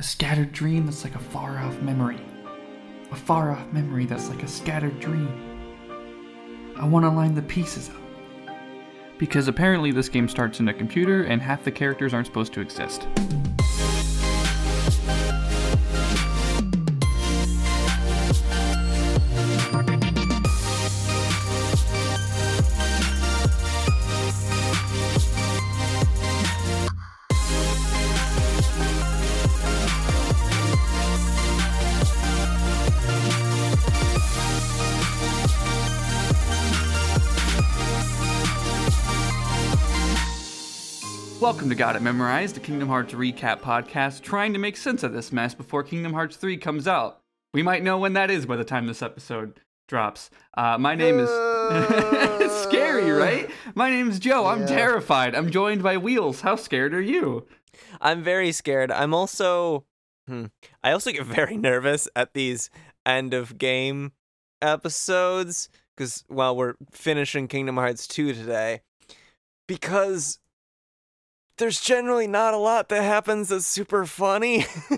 A scattered dream that's like a far off memory. A far off memory that's like a scattered dream. I want to line the pieces up. Because apparently this game starts in a computer and half the characters aren't supposed to exist. Welcome to Got It Memorized, the Kingdom Hearts recap podcast trying to make sense of this mess before Kingdom Hearts 3 comes out. We might know when that is by the time this episode drops. Uh, my name is. it's scary, right? My name's Joe. I'm Yeah. terrified. I'm joined by Wheels. How scared are you? I'm very scared. I'm also hmm, I also get very nervous at these end of game episodes cuz while we're finishing Kingdom Hearts 2 today because there's generally not a lot that happens that's super funny.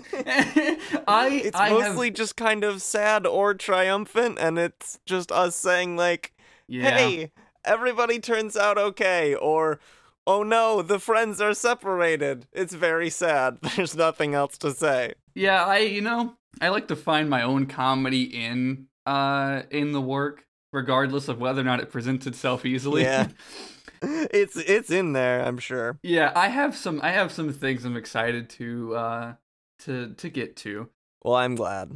I, it's I mostly have, just kind of sad or triumphant and it's just us saying like, yeah. "Hey, everybody turns out okay," or "Oh no, the friends are separated." It's very sad. There's nothing else to say. Yeah, I you know I like to find my own comedy in uh in the work, regardless of whether or not it presents itself easily. Yeah. it's it's in there, I'm sure. yeah, I have some I have some things I'm excited to uh to to get to. Well, I'm glad.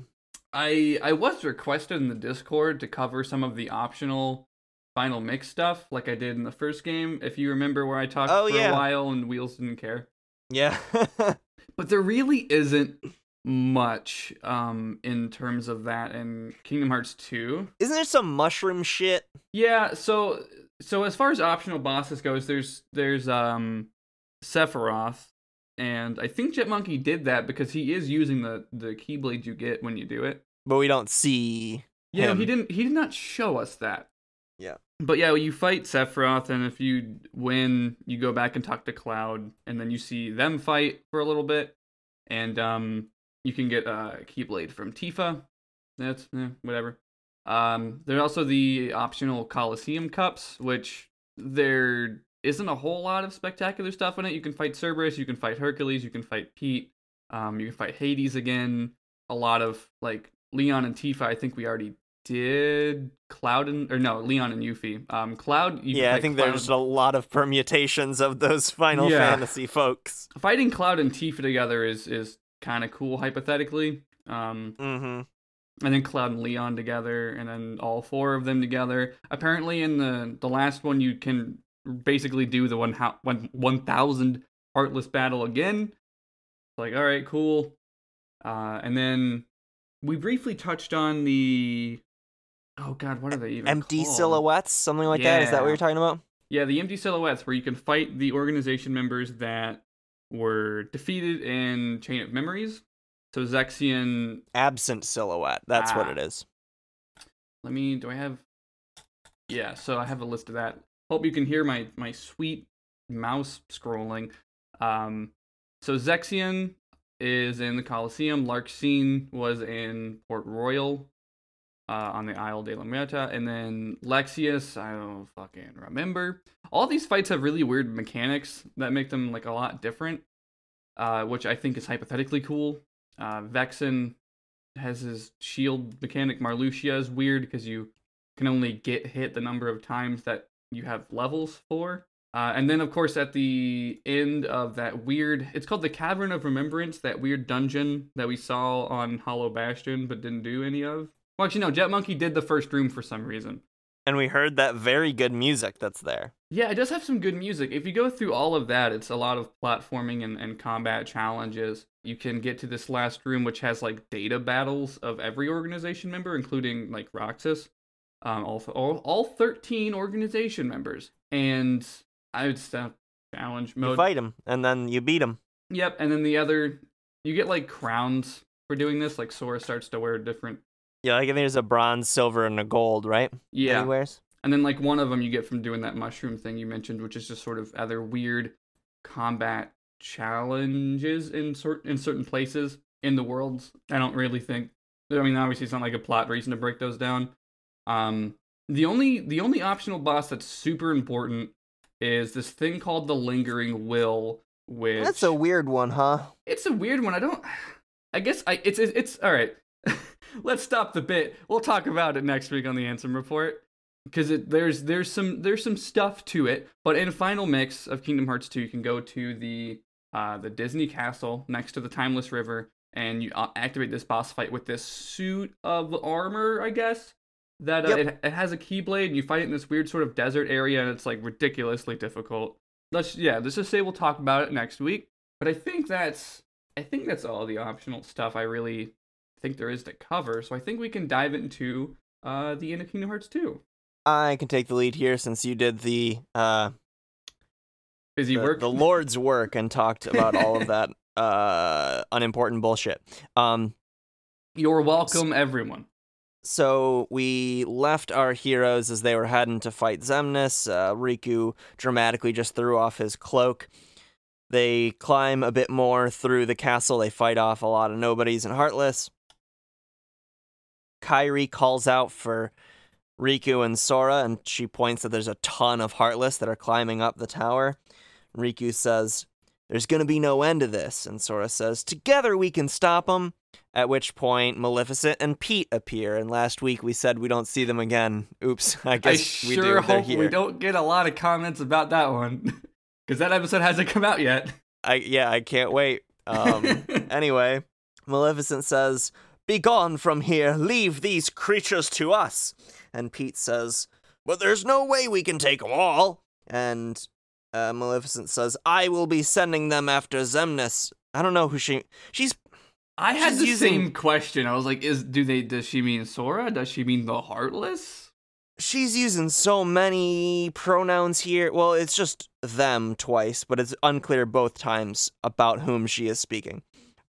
I I was requested in the Discord to cover some of the optional final mix stuff, like I did in the first game. If you remember where I talked Oh, for yeah. a while and Wheels didn't care. Yeah. But there really isn't much um in terms of that in Kingdom Hearts 2. Isn't there some mushroom shit? Yeah, so so as far as optional bosses goes, there's there's um Sephiroth, and I think Jet Monkey did that because he is using the the keyblade you get when you do it. But we don't see Yeah, him. he didn't he did not show us that. Yeah. But yeah, well, you fight Sephiroth, and if you win, you go back and talk to Cloud, and then you see them fight for a little bit, and um, you can get a Keyblade from Tifa. That's eh, whatever. Um, there's also the optional Coliseum cups, which there isn't a whole lot of spectacular stuff in it. You can fight Cerberus, you can fight Hercules, you can fight Pete, um, you can fight Hades again. A lot of like Leon and Tifa. I think we already did Cloud and or no Leon and Yuffie. Um, Cloud. You can Yeah, I think Cloud- there's a lot of permutations of those Final Yeah. Fantasy folks. fighting Cloud and Tifa together is is kind of cool hypothetically. Um, Mhm. And then Cloud and Leon together, and then all four of them together. Apparently, in the the last one, you can basically do the one how one one thousand heartless battle again. It's like, all right, cool. Uh, and then we briefly touched on the. Oh God, what are they even? Empty called? silhouettes, something like that. Is that what Yeah. you're talking about? Yeah, the empty silhouettes, where you can fight the organization members that were defeated in Chain of Memories. So Zexion Absent silhouette. That's what Ah. it is. Let me. Do I have? Yeah. So I have a list of that. Hope you can hear my my sweet mouse scrolling. Um. So Zexion is in the Coliseum. Larxene was in Port Royal, uh, on the Isle de la Muerta, and then Lexaeus. I don't fucking remember. All these fights have really weird mechanics that make them like a lot different, uh, which I think is hypothetically cool. Uh, Vexen has his shield mechanic. Marluxia is weird because you can only get hit the number of times that you have levels for. Uh, and then, of course, at the end of that weird, it's called the Cavern of Remembrance, that weird dungeon that we saw on Hollow Bastion but didn't do any of. Well, actually, no, Jet Monkey did the first room for some reason. And we heard that very good music that's there. Yeah, it does have some good music. If you go through all of that, it's a lot of platforming and, and combat challenges. You can get to this last room, which has like data battles of every organization member, including like Roxas. Um, all, all, all 13 organization members. And I would say challenge mode. You fight him, and then you beat him. Yep, and then the other, you get like crowns for doing this. Like Sora starts to wear different. Yeah, like there's a bronze, silver, and a gold, right? Yeah. That he wears? And then like one of them you get from doing that mushroom thing you mentioned, which is just sort of other weird combat challenges in sort in certain places. in the worlds. I don't really think. I mean, obviously, it's not like a plot reason to break those down. Um, the only the only optional boss that's super important is this thing called the Lingering Will, which That's a weird one, huh? it's a weird one. I don't. I guess I. It's it's, it's all right. Let's stop the bit. We'll talk about it next week on the Ansem report because it there's there's some there's some stuff to it. But in final mix of Kingdom Hearts 2, you can go to the uh, the Disney Castle next to the Timeless River, and you uh, activate this boss fight with this suit of armor, I guess. That uh, Yep. it, it has a keyblade, and you fight it in this weird sort of desert area, and it's like ridiculously difficult. Let's yeah, let's just say we'll talk about it next week. But I think that's I think that's all the optional stuff I really think there is to cover. So I think we can dive into uh, the end of Kingdom Hearts 2. I can take the lead here since you did the uh Busy the, work. the Lord's work and talked about all of that uh unimportant bullshit. Um You're welcome, everyone. so we left our heroes as they were heading to fight Xemnas. Uh, Riku dramatically just threw off his cloak. They climb a bit more through the castle. They fight off a lot of nobodies and heartless. Kairi calls out for Riku and Sora, and she points that there's a ton of heartless that are climbing up the tower. Riku says, There's gonna be no end to this. And Sora says, Together we can stop them. At which point, Maleficent and Pete appear, and last week we said we don't see them again. Oops, I I guess we do. Hope. We don't get a lot of comments about that one. Because that episode hasn't come out yet. I yeah, I can't wait. Um, anyway, Maleficent says, "Be gone from here. Leave these creatures to us." And Pete says, "But there's no way we can take them all." And uh, Maleficent says, "I will be sending them after Xemnas." I don't know who she. She's I had She's the using- same question. I was like, "Is do they? Does she mean Sora? Does she mean the Heartless?" she's using so many pronouns here. Well, it's just them twice, but it's unclear both times about whom she is speaking.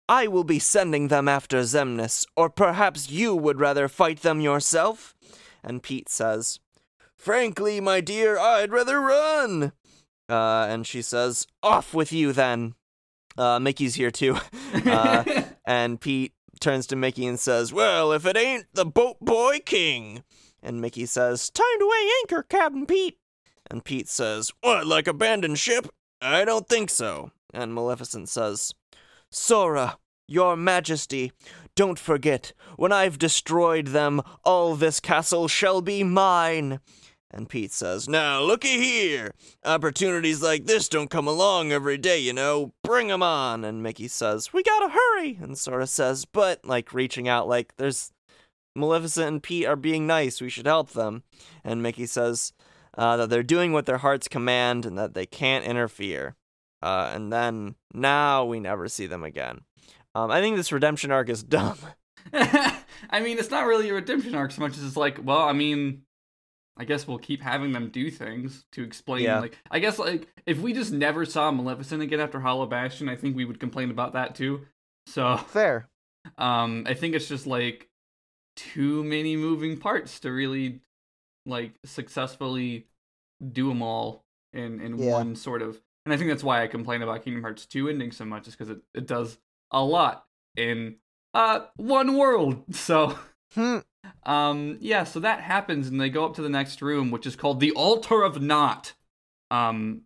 I will be sending them after Xemnas, or perhaps you would rather fight them yourself? And Pete says, Frankly, my dear, I'd rather run. Uh, and she says, Off with you then. Uh, Mickey's here too. Uh, and Pete turns to Mickey and says, Well, if it ain't the Boat Boy King. And Mickey says, Time to weigh anchor, Captain Pete. And Pete says, What, like abandoned ship? I don't think so. And Maleficent says, Sora, your majesty, don't forget, when I've destroyed them, all this castle shall be mine. And Pete says, Now, looky here. Opportunities like this don't come along every day, you know. Bring 'em on. And Mickey says, We gotta hurry. And Sora says, But, like, reaching out, like, there's. Maleficent and Pete are being nice. We should help them. And Mickey says uh, that they're doing what their hearts command and that they can't interfere. Uh, and then now we never see them again. Um, I think this redemption arc is dumb. I mean, it's not really a redemption arc so much as it's like, well, I mean, I guess we'll keep having them do things to explain. Yeah. Like, I guess like if we just never saw Maleficent again after Hollow Bastion, I think we would complain about that too. So, Fair. um, I think it's just like too many moving parts to really like successfully do them all in in Yeah. one sort of. And I think that's why I complain about Kingdom Hearts 2 ending so much, is because it, it does a lot in uh one world. So Hmm. um yeah, so that happens and they go up to the next room, which is called the Altar of Not. Um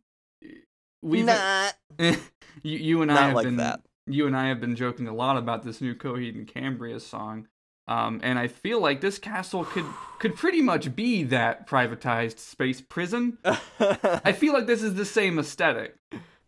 we've Not. you, you and I have like been that. you and I have been joking a lot about this new Coheed and Cambria song. Um, and I feel like this castle could could pretty much be that privatized space prison. I feel like this is the same aesthetic.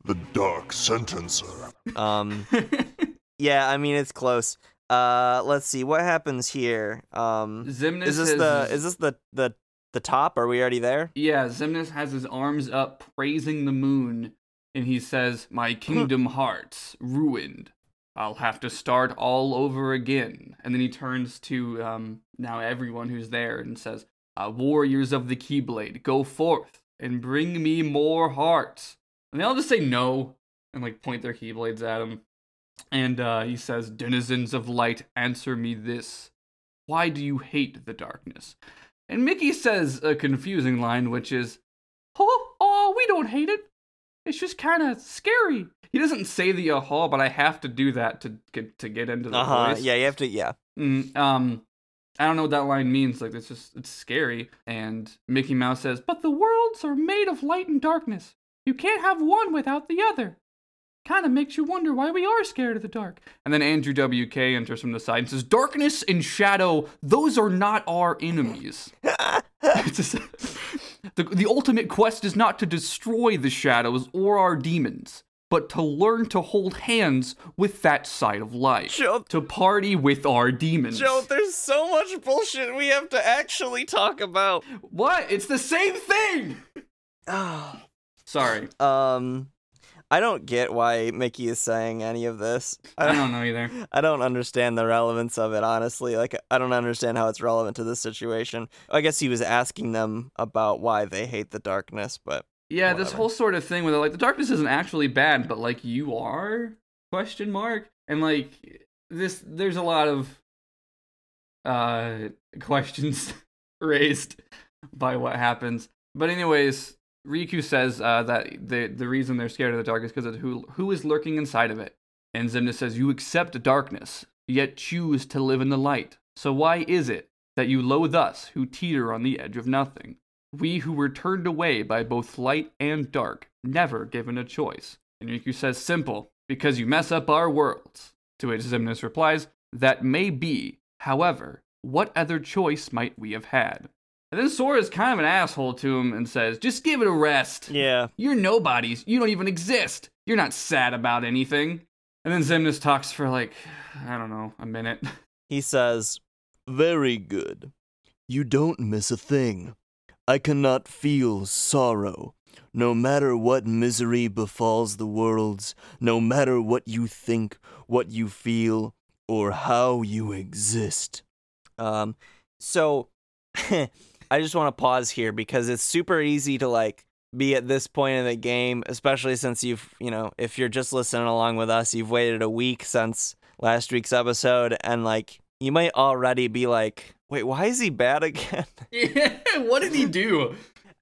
The Dark Sentencer. um, yeah, I mean it's close. Uh, let's see what happens here. Um, Xemnas is this has the is this the the the top? Are we already there? yeah, Xemnas has his arms up praising the moon, and he says, "My kingdom hearts ruined. I'll have to start all over again." And then he turns to um, now everyone who's there and says, uh, "Warriors of the Keyblade, go forth and bring me more hearts." And they all just say no and like point their keyblades at him. And uh, he says, "Denizens of light, answer me this: Why do you hate the darkness?" And Mickey says a confusing line, which is, "Oh, oh, we don't hate it. It's just kind of scary. He doesn't say the aha, but I have to do that to get to get into the Uh huh. voice. Yeah, you have to. Yeah. Mm, um, I don't know what that line means. Like it's just it's scary. And Mickey Mouse says, "But the worlds are made of light and darkness. You can't have one without the other." Kind of makes you wonder why we are scared of the dark. And then Andrew WK enters from the side and says, "Darkness and shadow, those are not our enemies." Just- the, the ultimate quest is not to destroy the shadows or our demons, but to learn to hold hands with that side of life. Joe, To party with our demons. Joe, there's so much bullshit we have to actually talk about. What? It's the same thing! Sorry. um, I don't get why Mickey is saying any of this. I don't know either. I don't understand the relevance of it, honestly. Like, I don't understand how it's relevant to this situation. I guess he was asking them about why they hate the darkness, but Yeah, this whole sort of thing with like the darkness isn't actually bad, but like you are? Question mark. And like this there's a lot of uh questions raised by what happens. But anyways, Riku says uh, that the the reason they're scared of the dark is because of who who is lurking inside of it. And Xemnas says, You accept darkness, yet choose to live in the light. So why is it that you loathe us who teeter on the edge of nothing? We who were turned away by both light and dark, never given a choice. And Riku says, Simple, because you mess up our worlds. To which Xemnas replies, That may be. However, what other choice might we have had? And then Sora is kind of an asshole to him and says, Just give it a rest. yeah. You're nobodies. You don't even exist. You're not sad about anything. And then Xemnas talks for like, I don't know, a minute. He says, Very good. You don't miss a thing. I cannot feel sorrow. No matter what misery befalls the worlds, no matter what you think, what you feel, or how you exist. Um, so I just want to pause here because it's super easy to like be at this point in the game, especially since you've, you know, if you're just listening along with us, you've waited a week since last week's episode, and like you might already be like, wait, why is he bad again? yeah, what did he do?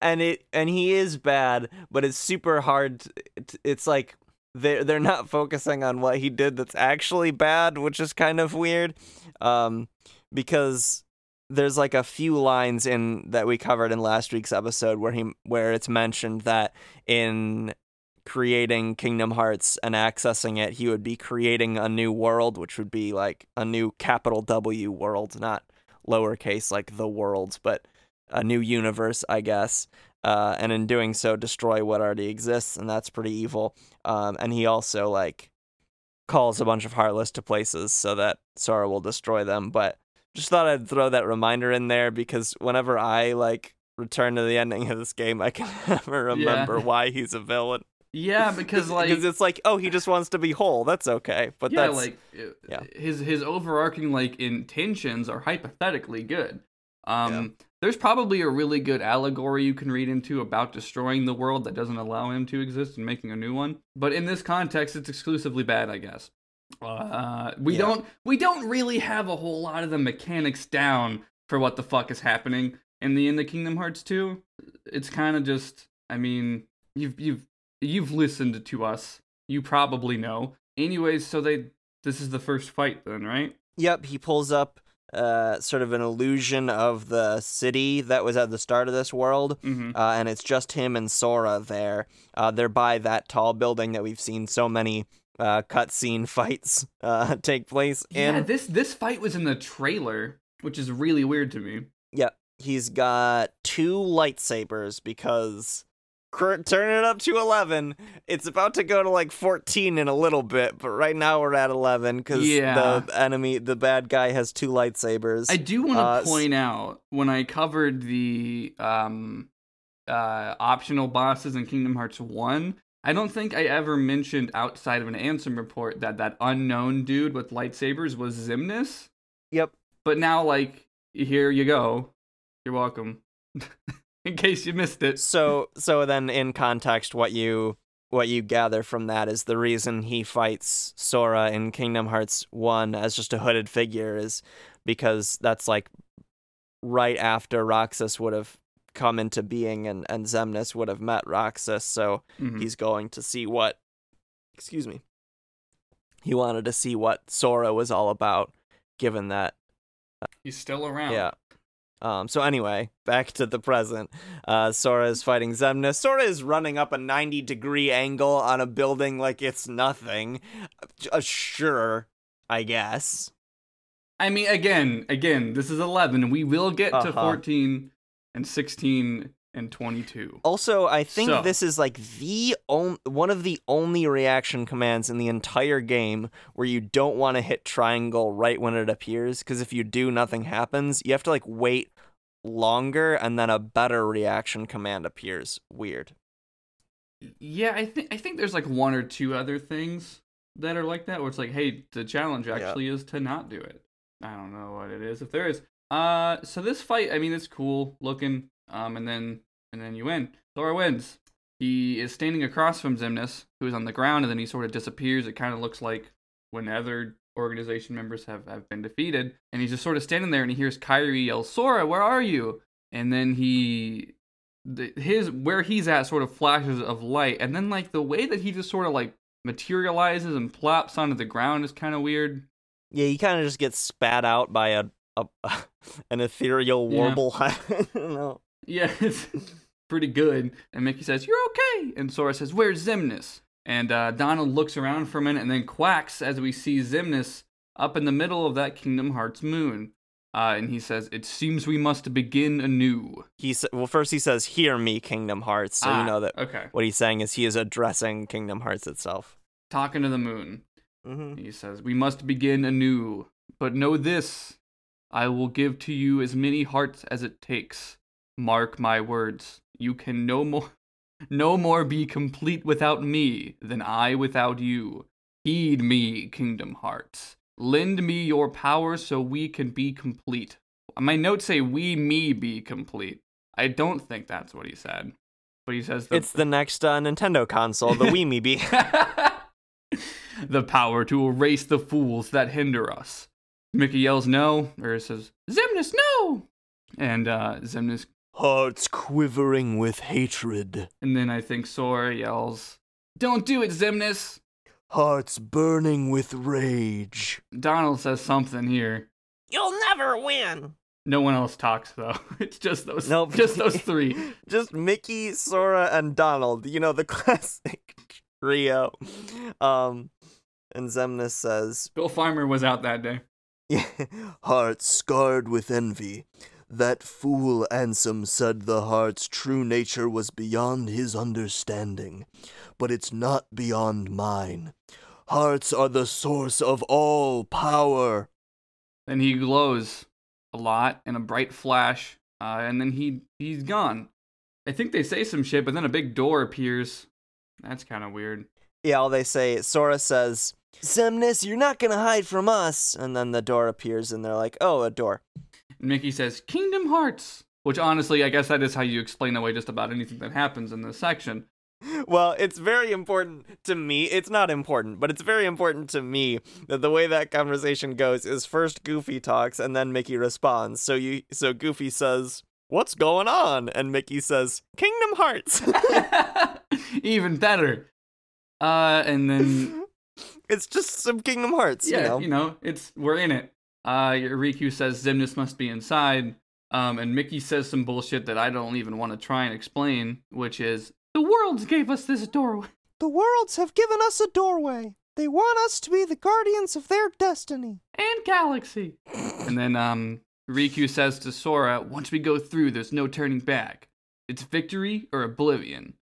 and it and he is bad, but it's super hard. t- t- It's like they're they're not focusing on what he did that's actually bad, which is kind of weird, um, because there's like a few lines in that we covered in last week's episode where he where it's mentioned that in creating Kingdom Hearts and accessing it, he would be creating a new world, which would be like a new capital W world, not lowercase like the worlds, but a new universe, I guess. Uh, and in doing so, destroy what already exists, and that's pretty evil. Um, and he also like calls a bunch of Heartless to places so that Sora will destroy them. But just thought I'd throw that reminder in there because whenever I like return to the ending of this game, I can never remember why he's a villain. Yeah, because like because it's like, oh, he just wants to be whole. That's okay, but yeah, that's like uh, yeah. his his overarching like intentions are hypothetically good. Um, there's probably a really good allegory you can read into about destroying the world that doesn't allow him to exist and making a new one. But in this context, it's exclusively bad, I guess. Uh, we Yeah. don't we don't really have a whole lot of the mechanics down for what the fuck is happening in the in the Kingdom Hearts 2. It's kind of just, I mean, you've you've you've listened to us. You probably know. Anyways, so they this is the first fight then, right? Yep, he pulls up uh, sort of an illusion of the city that was at the start of this world, Mm-hmm. uh, and it's just him and Sora there. Uh, they're by that tall building that we've seen so many uh, cutscene fights uh, take place in. Yeah, this this fight was in the trailer, which is really weird to me. Yep, he's got two lightsabers because turn it up to 11 it's about to go to like 14 in a little bit but right now we're at 11 because Yeah. the enemy the bad guy has two lightsabers I do want to Uh, point out when I covered the um uh optional bosses in Kingdom Hearts 1, I don't think I ever mentioned outside of an Ansem report that that unknown dude with lightsabers was Xemnas. yep But now like here you go. You're welcome. in case you missed it. so so then in context what you what you gather from that is the reason he fights Sora in Kingdom Hearts 1 as just a hooded figure is because that's like right after Roxas would have come into being and and Xemnas would have met Roxas so Mhm. he's going to see what excuse me. He wanted to see what Sora was all about, given that He's still around. yeah. Um, so anyway, back to the present. Uh, Sora is fighting Xemnas. Sora is running up a 90 degree angle on a building like it's nothing. Uh, sure, I guess. I mean, again, again, this is 11. We will get to Uh-huh. 14 and 16 and 22. Also, I think So- this is like the on- one of the only reaction commands in the entire game where you don't want to hit triangle right when it appears because if you do, nothing happens. You have to like wait longer and then a better reaction command appears. Weird. Yeah, I think I think there's like one or two other things that are like that where it's like, hey, the challenge Yeah. actually is to not do it. I don't know what it is. If there is, uh, so this fight, I mean, it's cool looking. Um, and then and then you win. Sora wins. He is standing across from Xemnas, who is on the ground, and then he sort of disappears. It kind of looks like when other organization members have, have been defeated. And he's just sort of standing there, and he hears Kairi yell, Sora, where are you? And then he the, his where he's at sort of flashes of light and then like the way that he just sort of like materializes and plops onto the ground is kind of weird Yeah, he kind of just gets spat out by a, a an ethereal Yeah. warble. I don't know. Yeah it's pretty good and mickey says you're okay and sora says where's xemnas and uh, donald looks around for a minute and then quacks as we see xemnas up in the middle of that kingdom hearts moon uh, and he says it seems we must begin anew He sa- well, first he says, "Hear me, Kingdom Hearts." So Ah, you know that okay what he's saying is he is addressing Kingdom Hearts itself. talking to the moon Mm-hmm. He says, We must begin anew. But know this I will give to you as many hearts as it takes. Mark my words. You can no more no more be complete without me than I without you. Heed me, Kingdom Hearts. Lend me your power so we can be complete. My notes say we me be complete. I don't think that's what he said. But he says the It's the next uh, Nintendo console, the Wii Me Be. the power to erase the fools that hinder us. Mickey yells no, or says, Xemnas, no! And uh, Xemnas, Hearts quivering with hatred. and then I think Sora yells, Don't do it, Xemnas! Hearts burning with rage. Donald says something here. You'll never win. No one else talks though. It's just those, Nope. just those three. Just Mickey, Sora, and Donald. You know the classic trio. Um, and Xemnas says, Bill Farmer was out that day. Hearts scarred with envy. That fool Ansem said the heart's true nature was beyond his understanding, but it's not beyond mine. Hearts are the source of all power. Then he glows a lot in a bright flash, uh, and then he he's gone. I think they say some shit, but then a big door appears. That's kind of weird. "Yeah." All they say, Sora says, "Xemnas, you're not gonna hide from us." And then the door appears, and they're like, "Oh, a door." And Mickey says, Kingdom Hearts. Which honestly, I guess that is how you explain away just about anything that happens in this section. Well, it's very important to me. It's not important, but it's very important to me that the way that conversation goes is first Goofy talks and then Mickey responds. So you so Goofy says, "What's going on?" and Mickey says, "Kingdom Hearts." Even better. Uh, and then it's just some Kingdom Hearts, yeah, you know. it's we're in it. Uh, Riku says Xemnas must be inside. Um, and Mickey says some bullshit that I don't even want to try and explain, which is the worlds gave us this doorway. The worlds have given us a doorway. They want us to be the guardians of their destiny. and galaxy. and then um, Riku says to Sora, once we go through, there's no turning back. It's victory or oblivion.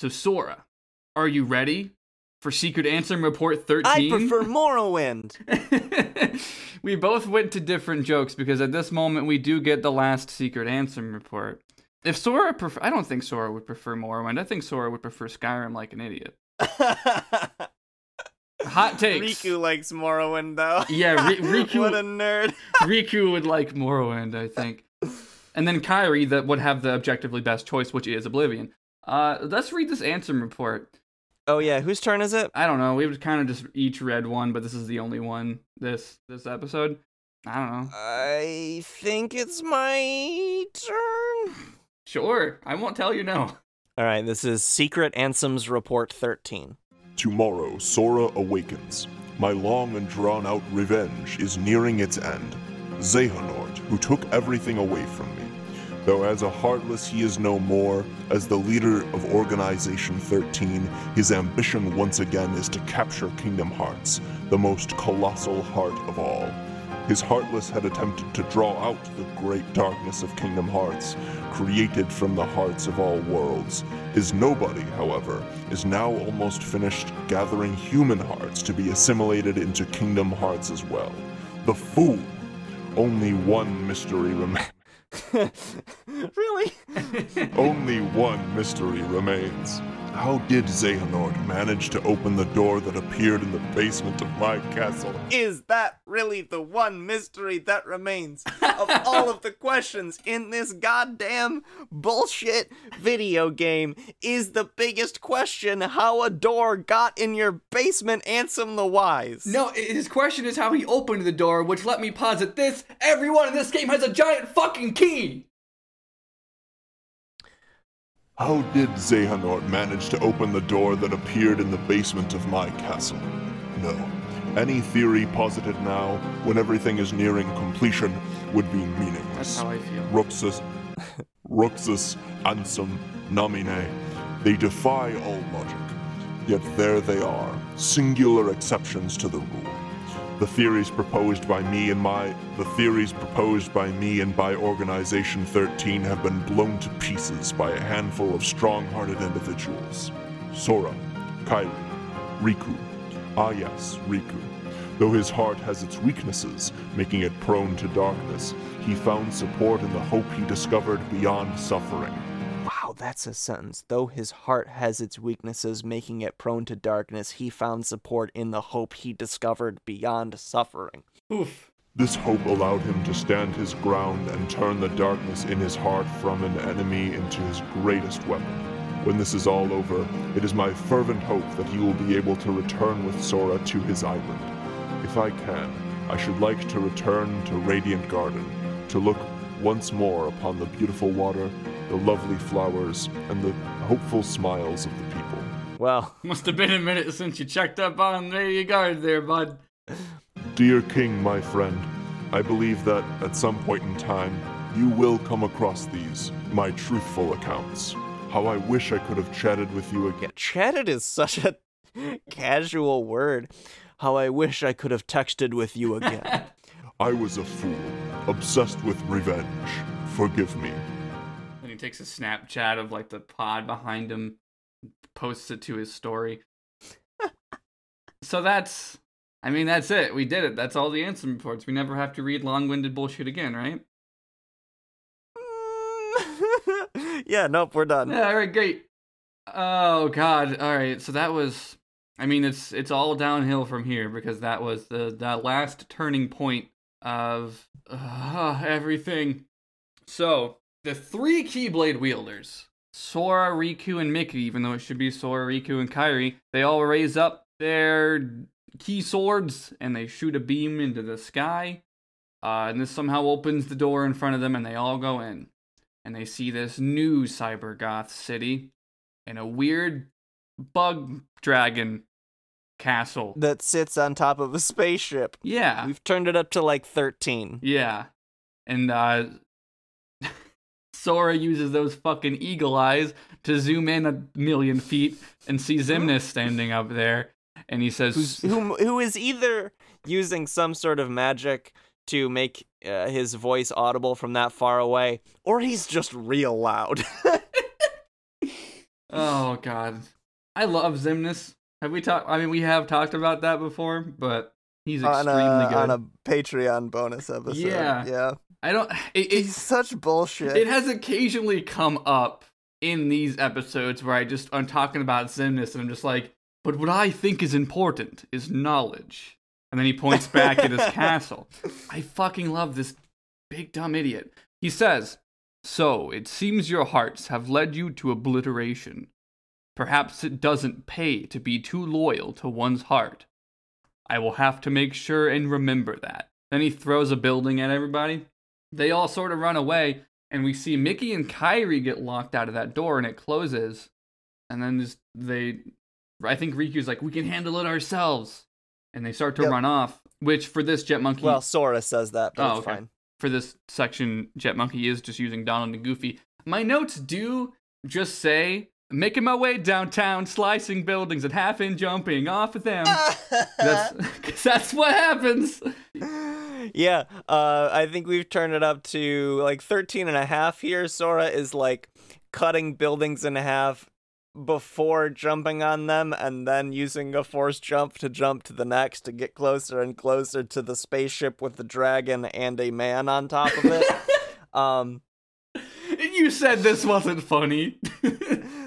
So Sora, are you ready for Secret Ansem Report 13? I prefer Morrowind. we both went to different jokes because at this moment we do get the last Secret Ansem Report. If Sora prefer, I don't think Sora would prefer Morrowind. I think Sora would prefer Skyrim like an idiot. Hot takes. Riku likes Morrowind though. Yeah, Ri- Riku- what a nerd. Riku would like Morrowind, I think. And then Kairi that would have the objectively best choice, which is Oblivion. Uh, let's read this Ansem report. Oh yeah, whose turn is it? I don't know. We've kind of just each read one, but this is the only one this this episode. I don't know. I think it's my turn. Sure, I won't tell you no. All right, this is Secret Ansem's Report 13. Tomorrow, Sora awakens. My long and drawn out revenge is nearing its end. Xehanort, who took everything away from me. Though as a Heartless he is no more, as the leader of Organization 13, his ambition once again is to capture Kingdom Hearts, the most colossal heart of all. His Heartless had attempted to draw out the great darkness of Kingdom Hearts, created from the hearts of all worlds. His Nobody, however, is now almost finished gathering human hearts to be assimilated into Kingdom Hearts as well. The fool! Only one mystery remains. really? Only one mystery remains. How did Xehanort manage to open the door that appeared in the basement of my castle? Is that really the one mystery that remains of all of the questions in this goddamn bullshit video game? Is the biggest question how a door got in your basement Ansem the Wise? No, i- his question is how he opened the door, which let me posit this everyone in this game has a giant fucking key! How did Xehanort manage to open the door that appeared in the basement of my castle? No. Any theory posited now, when everything is nearing completion, would be That's meaningless. how I feel. Roxas, Roxas, Ansem, Namine, they defy all logic. Yet there they are, singular exceptions to the rule. The theories proposed by me and my the theories proposed by me and by Organization 13 have been blown to pieces by a handful of strong-hearted individuals. Sora, Kairi, Riku. Ah yes, Riku. Though his heart has its weaknesses, making it prone to darkness, he found support in the hope he discovered beyond suffering. Wow, that's a sentence. Though his heart has its weaknesses, making it prone to darkness, he found support in the hope he discovered beyond suffering. Oof. This hope allowed him to stand his ground and turn the darkness in his heart from an enemy into his greatest weapon. When this is all over, it is my fervent hope that he will be able to return with Sora to his island. If I can, I should like to return to Radiant Garden, to look once more upon the beautiful water, the lovely flowers, and the hopeful smiles of the people. Well, Must have been a minute since you checked up on Lady Guard there, bud. Dear King, my friend, I believe that at some point in time you will come across these, my truthful accounts. How I wish I could have chatted with you again. yeah, chatted is such a casual word. How I wish I could have texted with you again. I was a fool, obsessed with revenge. Forgive me. He takes a Snapchat of like the pod behind him, posts it to his story. so that's, I mean, that's it. We did it. That's all the Ansem reports. We never have to read long-winded bullshit again, right? yeah, nope, we're done. Yeah. All right. Great. Oh God. All right. So that was. I mean, it's it's all downhill from here because that was the that last turning point of uh, everything. So the three Keyblade wielders, Sora, Riku, and Mickey, even though it should be Sora, Riku, and Kairi, they all raise up their key swords and they shoot a beam into the sky. Uh, and this somehow opens the door in front of them, and they all go in. And they see this new Cybergoth city and a weird bug dragon castle. That sits on top of a spaceship. Yeah. We've turned it up to like 13. Yeah. And uh Sora uses those fucking eagle eyes to zoom in a million feet and see Xemnas standing up there. And he says, who, who is either using some sort of magic to make uh, his voice audible from that far away, or he's just real loud. Oh god. I love Xemnas. Have we talked I mean we have talked about that before, but he's on, a, good. on a Patreon bonus episode. Yeah. Yeah. I don't it, He's it's such bullshit. it has occasionally come up in these episodes where I just I'm talking about Xemnas and I'm just like, but what I think is important is knowledge. And then he points back at his castle. I fucking love this big dumb idiot. He says, So it seems your hearts have led you to obliteration. Perhaps it doesn't pay to be too loyal to one's heart. I will have to make sure and remember that. Then he throws a building at everybody. They all sort of run away, and we see Mickey and Kairi get locked out of that door, and it closes. And then just, they I think Riku's like, we can handle it ourselves, and they start to Yep. run off. Which for this Jet Monkey, Well, Sora says that, but Oh, it's okay. fine. for this section, Jet Monkey is just using Donald and Goofy. My notes do just say, making my way downtown, slicing buildings and half in jumping off of them. that's, 'cause that's what happens. yeah, uh, I think we've turned it up to like 13 and a half here. Sora is like cutting buildings in half before jumping on them and then using a force jump to jump to the next to get closer and closer to the spaceship with the dragon and a man on top of it. um, You said this wasn't funny.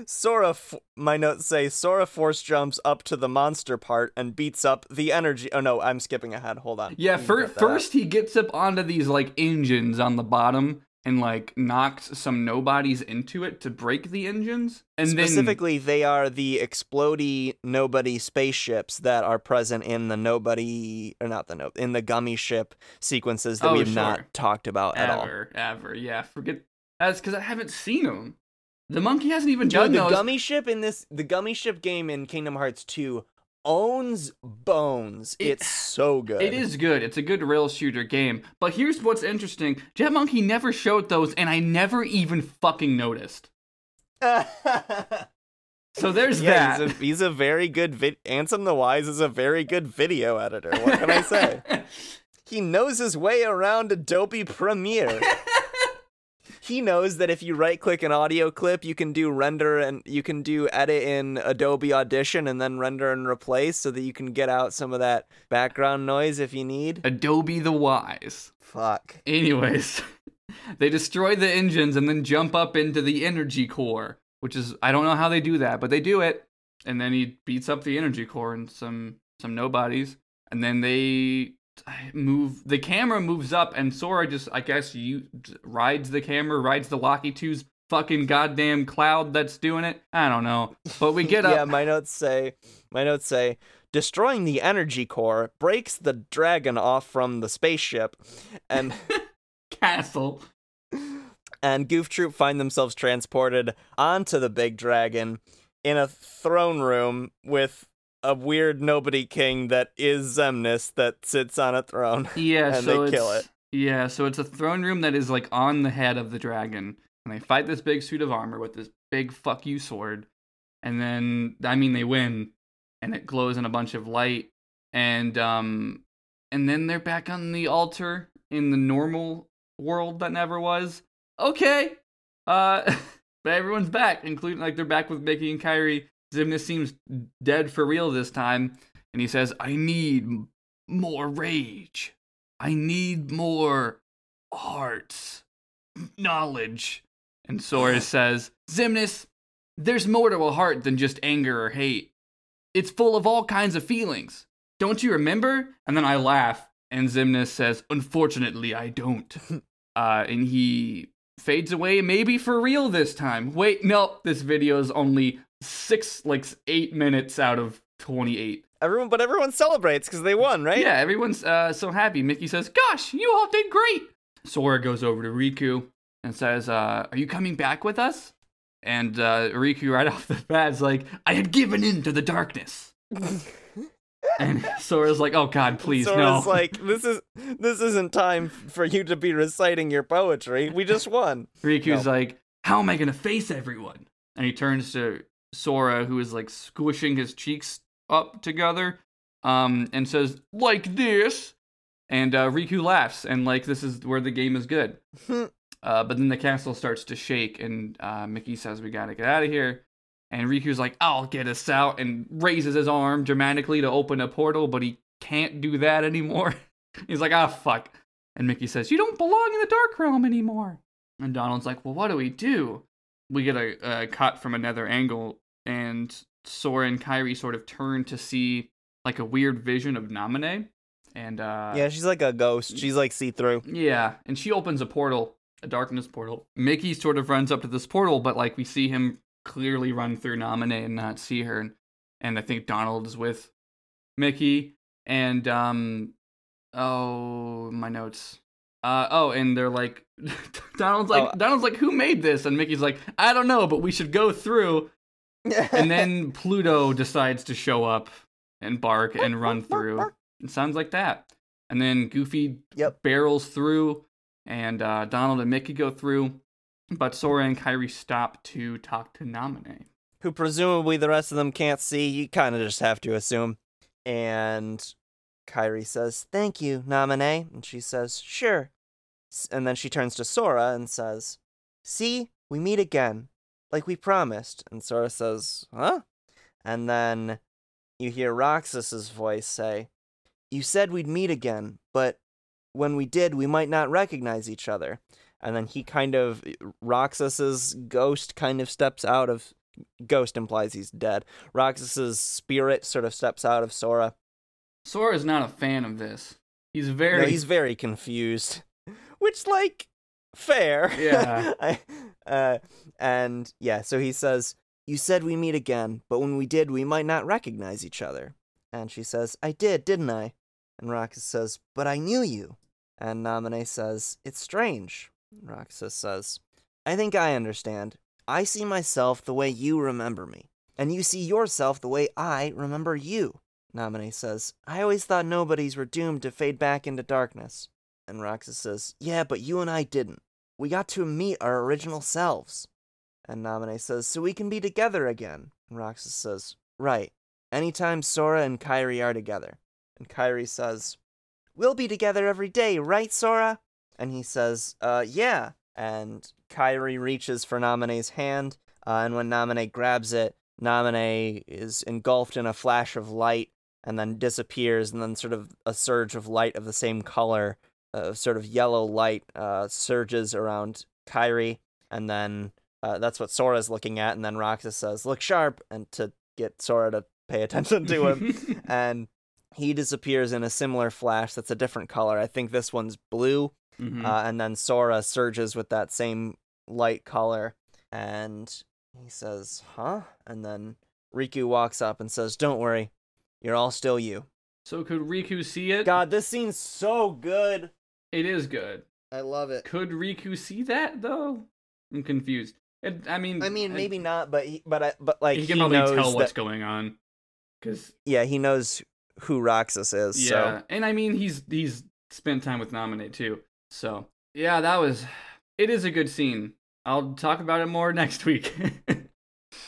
Sora, f- my notes say Sora force jumps up to the monster part and beats up the energy. Oh no, I'm skipping ahead. Hold on. yeah, fir- first he gets up onto these like engines on the bottom and like knocks some nobodies into it to break the engines. And then Specifically, they are the explody nobody spaceships that are present in the nobody or not the no in the gummy ship sequences that Oh, we've sure. not talked about at all. ever, ever, yeah, forget that's because I haven't seen them. The monkey hasn't even Dude, done the those. gummy ship in this the gummy ship game in Kingdom Hearts 2 owns bones. It- it's so good. It is good. It's a good rail shooter game. But here's what's interesting: Jet Monkey never showed those, and I never even fucking noticed. So there's yeah, that. he's a, he's a very good vid- Ansem the Wise is a very good video editor. What can I say? He knows his way around Adobe Premiere. he knows that if you right click an audio clip, you can do render and you can do edit in Adobe Audition and then render and replace so that you can get out some of that background noise if you need. Adobe the Wise. Fuck. Anyways, they destroy the engines and then jump up into the energy core, which is I don't know how they do that, but they do it. And then he beats up the energy core and some some nobodies, and then they move. The camera moves up, and Sora just I guess you rides the camera, rides the Lakitu's fucking goddamn cloud that's doing it. I don't know, but we get up yeah, my notes say my notes say destroying the energy core breaks the dragon off from the spaceship and castle. and Goof Troop find themselves transported onto the big dragon in a throne room with a weird nobody king that is Xemnas that sits on a throne. Yeah, and so they kill it's- it. Yeah, so it's a throne room that is like on the head of the dragon, and they fight this big suit of armor with this big fuck you sword, and then I mean they win, and it glows in a bunch of light, and um, and then they're back on the altar in the normal world that never was. Okay, uh, but everyone's back, including like they're back with Mickey and Kairi. Xemnas seems dead for real this time, and he says, "I need more rage." I need more hearts, knowledge. And Sora says, Xemnas, there's more to a heart than just anger or hate. It's full of all kinds of feelings. Don't you remember? And then I laugh, and Xemnas says, Unfortunately, I don't. uh, and he fades away, maybe for real this time. Wait, no, this video is only six, like eight minutes out of 28. Everyone but everyone celebrates because they won, right? Yeah, everyone's uh, so happy. Mickey says, Gosh, you all did great. Sora goes over to Riku and says, uh, Are you coming back with us? And uh, Riku, right off the bat, is like, I had given in to the darkness. and Sora's like, Oh, God, please, Sora's no. like, this is this isn't time for you to be reciting your poetry. We just won. Riku's No. like, How am I going to face everyone? And he turns to Sora, who is like squishing his cheeks up together, um, and says, Like this. And uh, Riku laughs, and like this is where the game is good. uh, but then the castle starts to shake, and uh, Mickey says, We gotta get out of here. And Riku's like, I'll get us out, and raises his arm dramatically to open a portal, but he can't do that anymore. He's like, Ah, fuck. And Mickey says, You don't belong in the Dark Realm anymore. And Donald's like, Well, what do we do? We get a, a cut from another angle, and Sora and Kairi sort of turn to see like a weird vision of Namine. And uh, yeah, she's like a ghost. She's like see through. yeah, and she opens a portal, a darkness portal. Mickey sort of runs up to this portal, but like we see him clearly run through Namine and not see her. And, and I think Donald is with Mickey. And um oh my notes. Uh oh, and they're like Donald's like Oh. Donald's like, who made this? And Mickey's like, I don't know, but we should go through. and then Pluto decides to show up and bark and run through. It sounds like that. And then Goofy Yep. barrels through, and uh, Donald and Mickey go through, but Sora and Kairi stop to talk to Namine. who presumably the rest of them can't see. You kind of just have to assume. And Kairi says, Thank you, Namine. And she says, Sure. And then she turns to Sora and says, See, we meet again, like we promised. And Sora says, Huh? And then you hear Roxas's voice say, You said we'd meet again, but when we did, we might not recognize each other. And then he kind of, Roxas's ghost kind of steps out of ghost implies he's dead. Roxas's spirit sort of steps out of Sora. Sora is not a fan of this. He's very. No, he's very confused, which like fair. Yeah. I, uh, and yeah, so he says, "You said we meet again, but when we did, we might not recognize each other." And she says, "I did, didn't I?" And Roxas says, "But I knew you." And Namine says, "It's strange." Roxas says, "I think I understand. I see myself the way you remember me, and you see yourself the way I remember you." Namine says, I always thought nobodies were doomed to fade back into darkness. And Roxas says, Yeah, but you and I didn't. We got to meet our original selves. And Namine says, So we can be together again. And Roxas says, Right. Anytime Sora and Kairi are together. And Kairi says, We'll be together every day, right, Sora? And he says, Uh, yeah. And Kairi reaches for Namine's hand, uh, and when Namine grabs it, Namine is engulfed in a flash of light and then disappears, and then sort of a surge of light of the same color, uh, sort of yellow light, uh, surges around Kairi, and then uh, that's what Sora's looking at, and then Roxas says, "Look sharp," and to get Sora to pay attention to him, and he disappears in a similar flash that's a different color. I think this one's blue, Mhm. uh, and then Sora surges with that same light color, and he says, "Huh?" And then Riku walks up and says, "Don't worry, you're all still you." so could Riku see it? God, this scene's so good. It is good. I love it. Could Riku see that though? I'm confused. It, I mean, I mean, maybe not, but he, but I, but like he can probably tell what's that, going on. Cause yeah, he knows who Roxas is. yeah, So and I mean he's he's spent time with Namine too. So yeah, that was. It is a good scene. I'll talk about it more next week.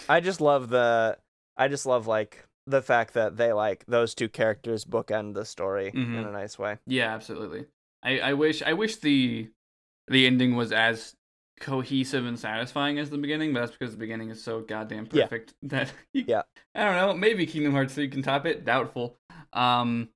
I just love the, I just love like the fact that they like those two characters bookend the story in Mhm. a nice way. yeah, absolutely. I, I wish I wish the the ending was as cohesive and satisfying as the beginning, but that's because the beginning is so goddamn Yeah. perfect that you, Yeah. I don't know. Maybe Kingdom Hearts 3 can top it. Doubtful. Um.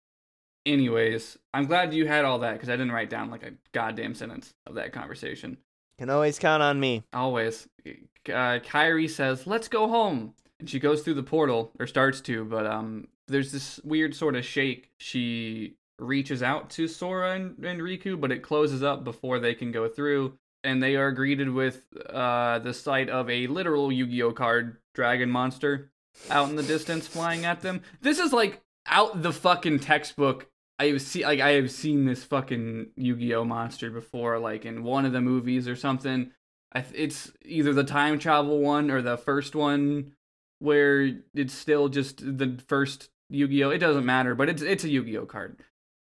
Anyways, I'm glad you had all that because I didn't write down like a goddamn sentence of that conversation. Can always count on me. Always. Uh, Kairi says, "Let's go home," and she goes through the portal or starts to, but um, there's this weird sort of shake. She reaches out to Sora and, and Riku, but it closes up before they can go through, and they are greeted with uh the sight of a literal Yu-Gi-Oh card dragon monster out in the distance flying at them. This is like out the fucking textbook. I've seen like I have seen this fucking Yu-Gi-Oh monster before, like in one of the movies or something. I th- it's either the time travel one or the first one where it's still just the first Yu-Gi-Oh. It doesn't matter, but it's it's a Yu-Gi-Oh card.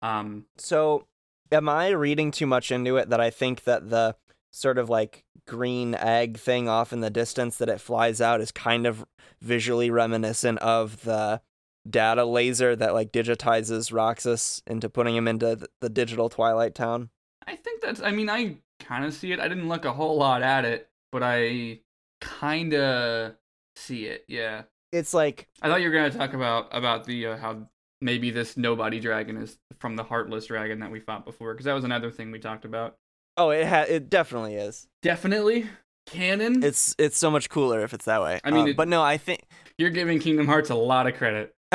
Um, So, am I reading too much into it that I think that the sort of like green egg thing off in the distance that it flies out is kind of visually reminiscent of the data laser that like digitizes Roxas into putting him into th- the digital Twilight Town? I think that's. I mean, I kind of see it. I didn't look a whole lot at it, but I kind of see it. Yeah. It's like I thought you were gonna talk about about the uh, how maybe this nobody dragon is from the heartless dragon that we fought before, because that was another thing we talked about. oh, it ha- it definitely is. Definitely canon. It's it's so much cooler if it's that way. I mean, Um, it- but no, I think You're giving Kingdom Hearts a lot of credit.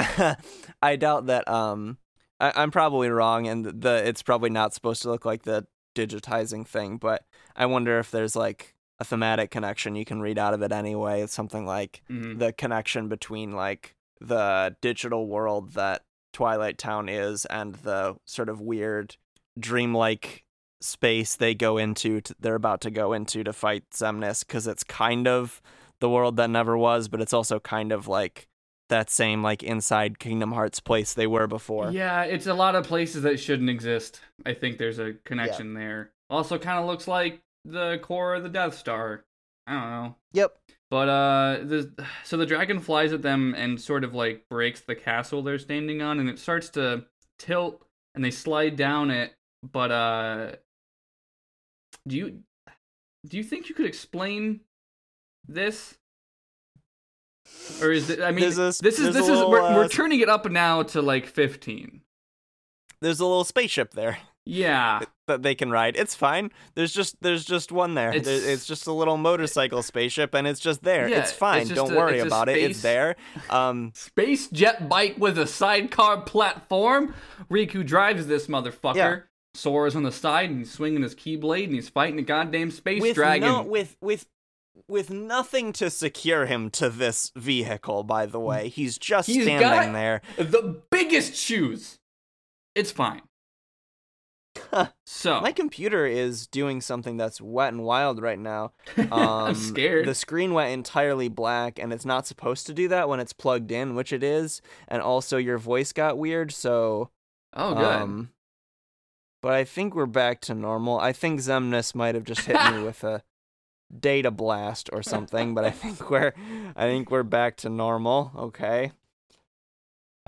I doubt that. Um, I, I'm probably wrong, and the it's probably not supposed to look like the digitizing thing. But I wonder if there's like a thematic connection you can read out of it anyway. It's something like Mhm. the connection between like the digital world that Twilight Town is and the sort of weird dreamlike space they go into. To, they're about to go into to fight Xemnas because it's kind of the world that never was, but it's also kind of like that same like inside Kingdom Hearts place they were before. Yeah, it's a lot of places that shouldn't exist. I think there's a connection there. Also, kind of looks like the core of the Death Star. I don't know. Yep. But uh, the so the dragon flies at them and sort of like breaks the castle they're standing on, and it starts to tilt, and they slide down it. But uh, do you do you think you could explain this? Or is it? I mean, There's a s- this is this is little, we're, uh, we're turning it up now to like fifteen. There's a little spaceship there Yeah, that they can ride. It's fine. There's just there's just one there. It's, It's- just a little motorcycle spaceship, and it's just there. Yeah, it's fine. it's Don't a- worry about it. It's there. Um, space jet bike with a sidecar platform. Riku drives this motherfucker. Yeah. Sora's on the side and he's swinging his keyblade and he's fighting a goddamn space with dragon. no with with with nothing to secure him to this vehicle. By the way, he's just He's standing there. the biggest shoes. It's fine. so My computer is doing something that's wet and wild right now. Um, I'm scared. The screen went entirely black, and it's not supposed to do that when it's plugged in, which it is. And also, your voice got weird, so. oh, good. Um, but I think we're back to normal. I think Xemnas might have just hit me with a data blast or something, but I think we're, I think we're back to normal. Okay.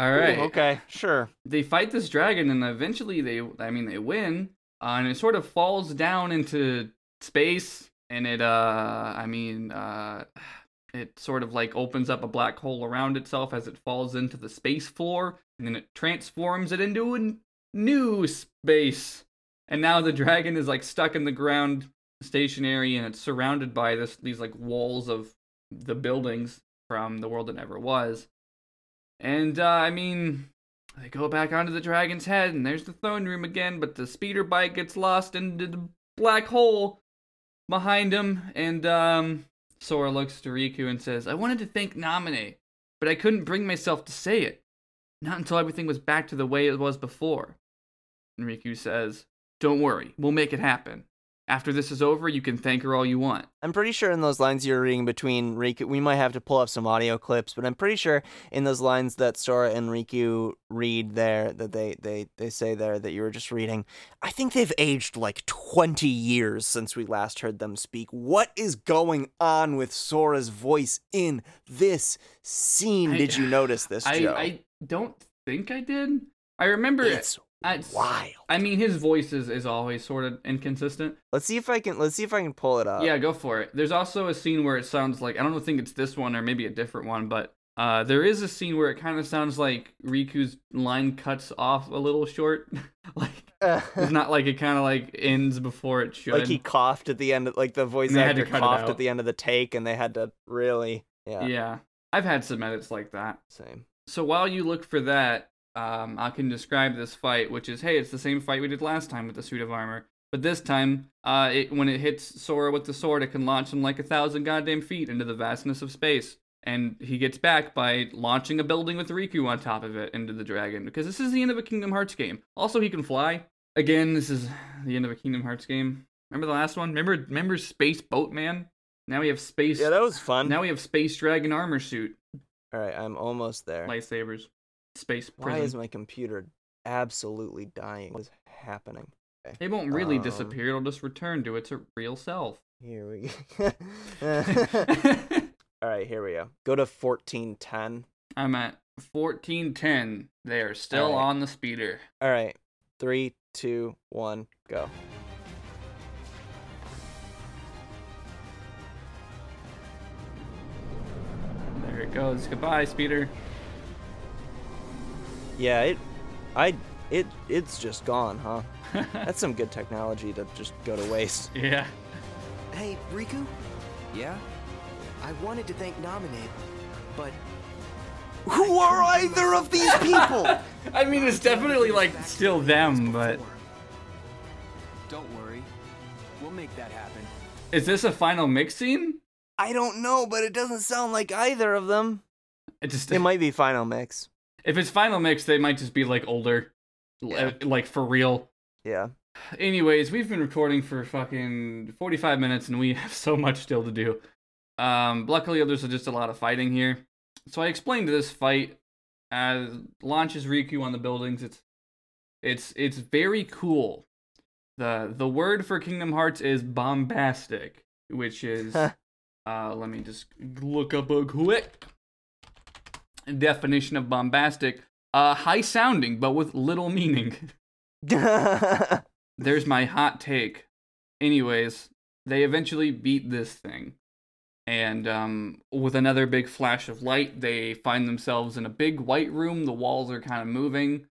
All right. Ooh, okay. Sure. They fight this dragon and eventually they, I mean, they win. Uh, and it sort of falls down into space and it, uh, I mean, uh, it sort of like opens up a black hole around itself as it falls into the space floor and then it transforms it into a new space. And now the dragon is like stuck in the ground stationary and it's surrounded by this these like walls of the buildings from the world that never was. And uh, I mean, they go back onto the dragon's head, and there's the throne room again. But the speeder bike gets lost into the black hole behind him, and um, Sora looks to Riku and says, "I wanted to thank Namine, but I couldn't bring myself to say it. Not until everything was back to the way it was before." And Riku says, "Don't worry, we'll make it happen. After this is over, you can thank her all you want." I'm pretty sure in those lines you're reading between Riku, we might have to pull up some audio clips, but I'm pretty sure in those lines that Sora and Riku read there, that they, they, they say there that you were just reading, I think they've aged like 20 years since we last heard them speak. What is going on with Sora's voice in this scene? I- Did you notice this, I, Joe? I don't think I did. I remember it's I- wild. I mean, his voice is, is always sort of inconsistent. Let's see if I can. Let's see if I can pull it up. yeah, go for it. There's also a scene where it sounds like I don't think it's this one or maybe a different one, but uh, there is a scene where it kind of sounds like Riku's line cuts off a little short. like it's not like it kind of like ends before it should. like he coughed at the end. Of, like the voice And they had to actor coughed at the end of the take, and they had to really. Yeah. yeah, I've had some edits like that. Same. So while you look for that, um, I can describe this fight, which is hey, it's the same fight we did last time with the suit of armor. But this time, uh, it, when it hits Sora with the sword, it can launch him like a thousand goddamn feet into the vastness of space. And he gets back by launching a building with Riku on top of it into the dragon. Because this is the end of a Kingdom Hearts game. Also, he can fly. Again, this is the end of a Kingdom Hearts game. Remember the last one? Remember, remember Space Boatman? Now we have Space. Yeah, that was fun. now we have Space Dragon armor suit, All right, I'm almost there. lightsabers, space Why is my computer absolutely dying? What is happening? Okay, It won't really Um, disappear. It'll just return to its real self. Here we go. All right, here we go. Go to 1410. I'm at 1410. They are still Alright. on the speeder. All right, three, two, one, go. There it goes. Goodbye, speeder. Yeah, it, I, it, it's just gone, huh? That's some good technology to just go to waste. yeah. Hey, Riku? Yeah? I wanted to thank Namine, but Who are either of these people? I mean, it's definitely like still them, but don't worry. We'll make that happen. is this a final mix scene? I don't know, but it doesn't sound like either of them. It just It might be final mix. If it's final mix, they might just be like older, Yeah. like for real. Yeah. Anyways, we've been recording for fucking 45 minutes and we have so much still to do. Um, luckily, there's just a lot of fighting here. So I explained this fight as launches Riku on the buildings. It's it's it's very cool. the The word for Kingdom Hearts is bombastic, which is uh, let me just look up a quick definition of bombastic. Uh, high sounding, but with little meaning. There's my hot take. Anyways, they eventually beat this thing. And um, with another big flash of light, they find themselves in a big white room. The walls are kind of moving.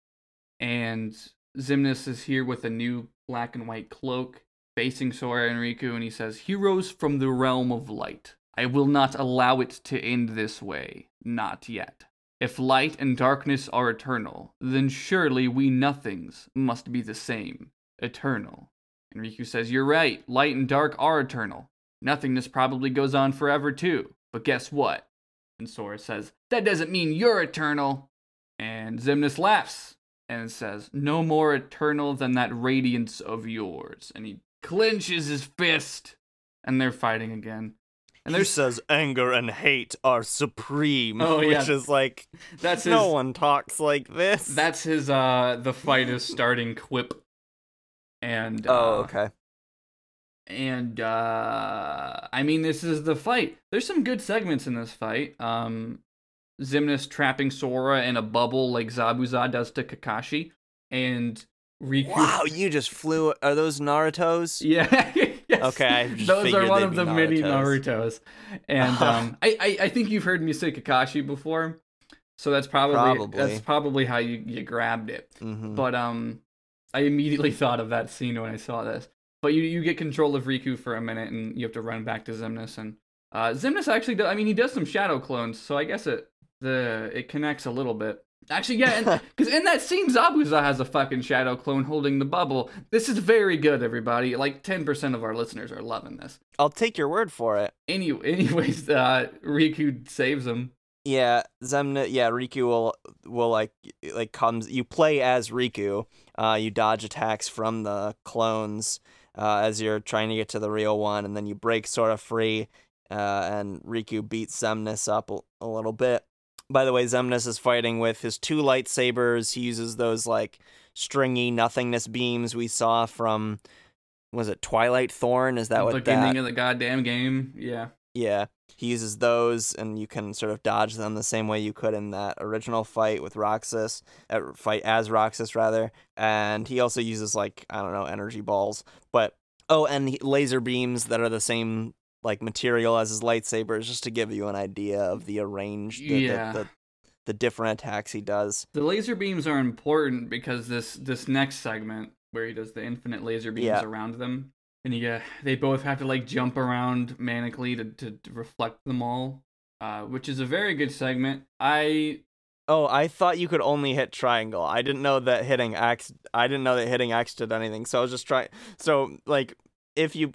And Xemnas is here with a new black and white cloak, facing Sora and Riku, and he says, Heroes from the realm of light. I will not allow it to end this way. Not yet. If light and darkness are eternal, then surely we nothings must be the same, eternal. And Riku says, You're right, light and dark are eternal. Nothingness probably goes on forever too. But guess what? And Sora says, That doesn't mean you're eternal. And Xemnas laughs and says, No more eternal than that radiance of yours. And he clenches his fist, and they're fighting again. And he says anger and hate are supreme, Oh, yeah. which is like that's his, no one talks like this. that's his uh the fight is starting quip. And uh, oh, okay. and uh I mean this is the fight. There's some good segments in this fight. Um Xemnas trapping Sora in a bubble like Zabuza does to Kakashi and Riku Wow, you just flew. Are those Naruto's? Yeah. yes. Okay, I those are one of the mini Narutos. And um, I, I I think you've heard me say Kakashi before, so that's probably, Probably. that's probably how you, you grabbed it. Mm-hmm. But um, I immediately thought of that scene when I saw this. But you you get control of Riku for a minute, and you have to run back to Xemnas, and uh, Xemnas actually does. I mean, he does some shadow clones, so I guess it the it connects a little bit. Actually, yeah, because in that scene, Zabuza has a fucking shadow clone holding the bubble. This is very good, everybody. Like ten percent of our listeners are loving this. I'll take your word for it. Any, anyways, uh, Riku saves him. Yeah, Zemna. Yeah, Riku will will like like comes. You play as Riku. Uh, you dodge attacks from the clones uh, as you're trying to get to the real one, and then you break sort of free. Uh, and Riku beats Xemnas up a, a little bit. By the way, Xemnas is fighting with his two lightsabers. He uses those like stringy nothingness beams we saw from was it Twilight Thorn? Is that what beginning that? of the goddamn game. Yeah. Yeah, he uses those, and you can sort of dodge them the same way you could in that original fight with Roxas, uh, fight as Roxas rather. And he also uses like I don't know energy balls, but oh, and laser beams that are the same like material as his lightsabers, just to give you an idea of the arrange, the, Yeah. the, the, the different attacks he does. The laser beams are important because this this next segment where he does the infinite laser beams Yeah. around them, and he, uh, they both have to like jump around manically to, to, to reflect them all, uh, which is a very good segment. I Oh, I thought you could only hit triangle. I didn't know that hitting X. I didn't know that hitting X did anything. So I was just trying. So like, if you,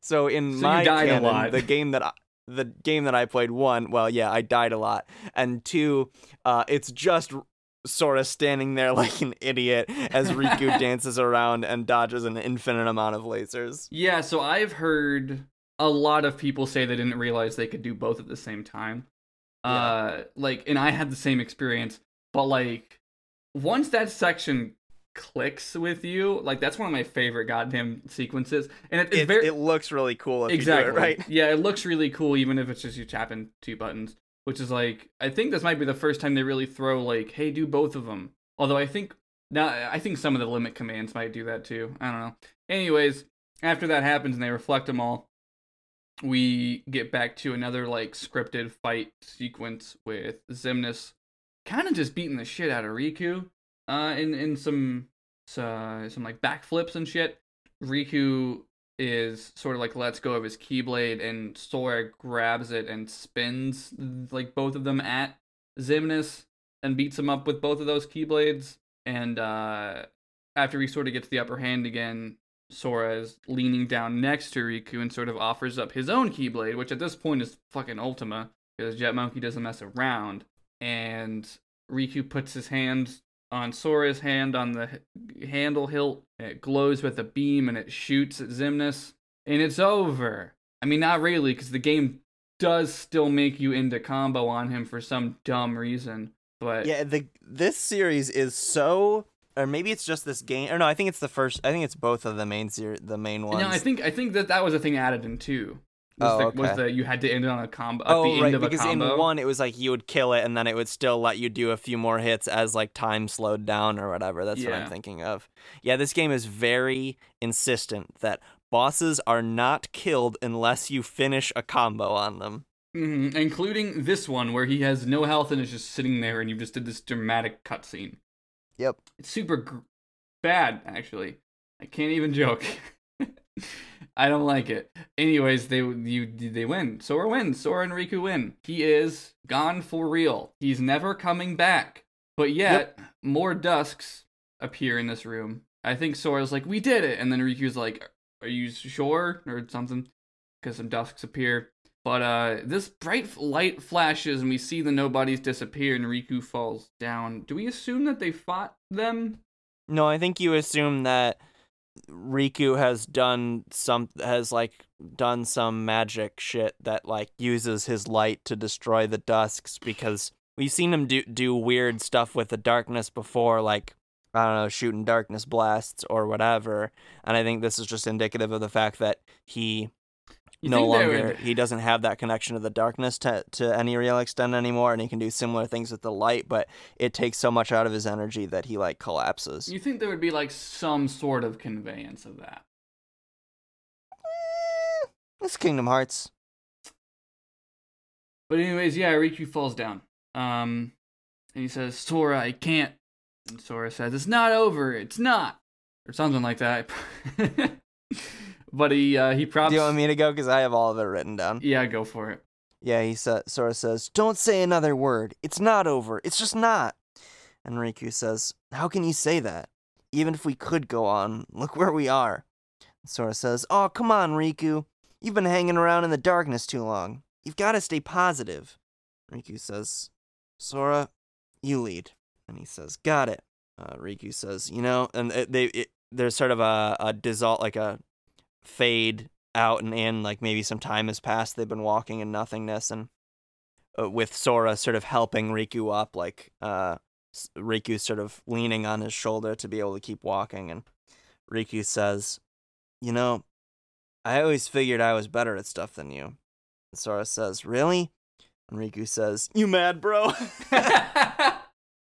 so in So my canon, the game that I, the game that I played, one, well, yeah, I died a lot, and two, uh, it's just sort of standing there like an idiot as Riku dances around and dodges an infinite amount of lasers. yeah, so I've heard a lot of people say they didn't realize they could do both at the same time. Uh, like, and I had the same experience, but like, once that section clicks with you, like that's one of my favorite goddamn sequences, and it, it's It, very it looks really cool exactly it right. Yeah, it looks really cool, even if it's just you tapping two buttons. Which is like, I think this might be the first time they really throw like, hey, do both of them. Although I think now, I think some of the limit commands might do that too. I don't know. Anyways, after that happens and they reflect them all, we get back to another like scripted fight sequence with Xemnas kind of just beating the shit out of Riku uh in in some uh, some like backflips and shit. Riku is sort of like lets go of his keyblade and Sora grabs it and spins like both of them at Xemnas and beats him up with both of those keyblades and uh after he sort of gets the upper hand again Sora is leaning down next to Riku and sort of offers up his own Keyblade, which at this point is fucking Ultima, because Jet Monkey doesn't mess around. And Riku puts his hand on Sora's hand on the handle hilt. It glows with a beam and it shoots at Xemnas. And it's over. I I mean, not really, because the game does still make you into combo on him for some dumb reason. But Yeah, the this series is so or maybe it's just this game. Or no, I think it's the first I think it's both of the main ser- the main ones. no, I think I think that that was a thing added in two. Was, Oh, the, was okay. the you had to end it on a combo at Oh, the end right, of a because in one it was like you would kill it and then it would still let you do a few more hits as like time slowed down or whatever. That's what I'm thinking of. Yeah, this game is very insistent that bosses are not killed unless you finish a combo on them. Mhm, including this one where he has no health and is just sitting there, and you just did this dramatic cutscene. Yep. It's super gr- bad, actually. I can't even joke. I don't like it. Anyways, they you they win. Sora wins. Sora and Riku win. He is gone for real. He's never coming back. But yet, more dusks appear in this room. I think Sora's like, "We did it," and then Riku's like, "Are you sure?" or something, because some dusks appear. But uh, this bright light flashes, and we see the nobodies disappear, and Riku falls down. Do we assume that they fought them? No, I think you assume that Riku has done some has like done some magic shit that like uses his light to destroy the dusks because we've seen him do do weird stuff with the darkness before like I don't know shooting darkness blasts or whatever. And I think this is just indicative of the fact that he You no longer would- he doesn't have that connection to the darkness to to any real extent anymore and he can do similar things with the light but it takes so much out of his energy that he like collapses. You think there would be like some sort of conveyance of that? Eh, It's Kingdom Hearts. But anyways, yeah, Riku falls down. Um, and he says, "Sora, I can't." And Sora says, "It's not over. It's not," or something like that. but he uh, he props. Do you want me to go? Because I have all of it written down. Yeah, go for it. Yeah, he sa- Sora says, "Don't say another word. It's not over. It's just not." And Riku says, "How can you say that? Even if we could go on, look where we are." Sora says, "Oh, come on, Riku. You've been hanging around in the darkness too long. You've got to stay positive." Riku says, "Sora, you lead." And he says, "Got it." Uh, Riku says, "You know," and it, they it, there's sort of a a dissolve like a fade out and in like maybe some time has passed they've been walking in nothingness and uh, with Sora sort of helping Riku up like uh Riku's sort of leaning on his shoulder to be able to keep walking and Riku says you know I always figured I was better at stuff than you. And Sora says really? And Riku says you mad bro?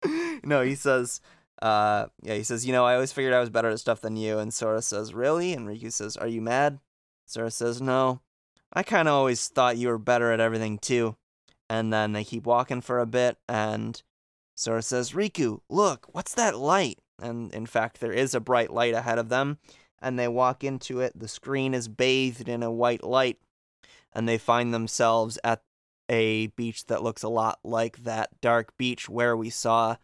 No he says uh yeah he says you know I always figured I was better at stuff than you and Sora says really and Riku says are you mad Sora says, No, I kind of always thought you were better at everything too. And then they keep walking for a bit, and Sora says, Riku, look, what's that light? And in fact, there is a bright light ahead of them, and they walk into it. The screen is bathed in a white light, and they find themselves at a beach that looks a lot like that dark beach where we saw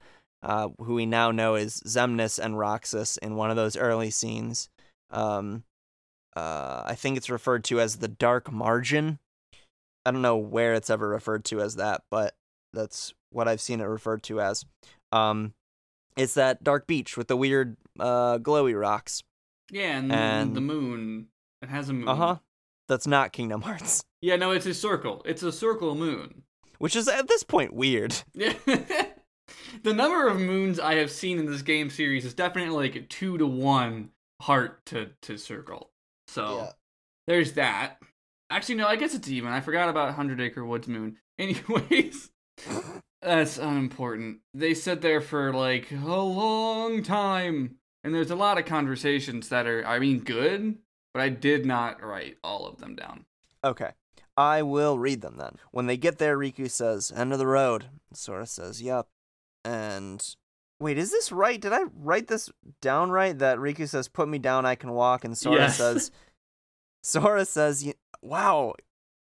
uh, who we now know as Xemnas and Roxas in one of those early scenes. Um, uh, I think it's referred to as the dark margin. I don't know where it's ever referred to as that, but that's what I've seen it referred to as. Um, it's that dark beach with the weird uh, glowy rocks. yeah, and, And- the moon. It has a moon. Uh huh. That's not Kingdom Hearts, Yeah, no, it's a circle. It's a circle moon. which is at this point weird. Yeah. The number of moons I have seen in this game series is definitely like a two to one heart to, to circle. So there's that. Actually, no, I guess it's even. I forgot about Hundred Acre Woods Moon. Anyways, that's unimportant. They sit there for like a long time, and there's a lot of conversations that are, I mean, good, but I did not write all of them down. Okay. I will read them then. When they get there, Riku says, End of the road. Sora says, Yup. And wait, is this right? Did I write this down right? That Riku says, Put me down, I can walk. And Sora Yes. says, Sora says, Wow,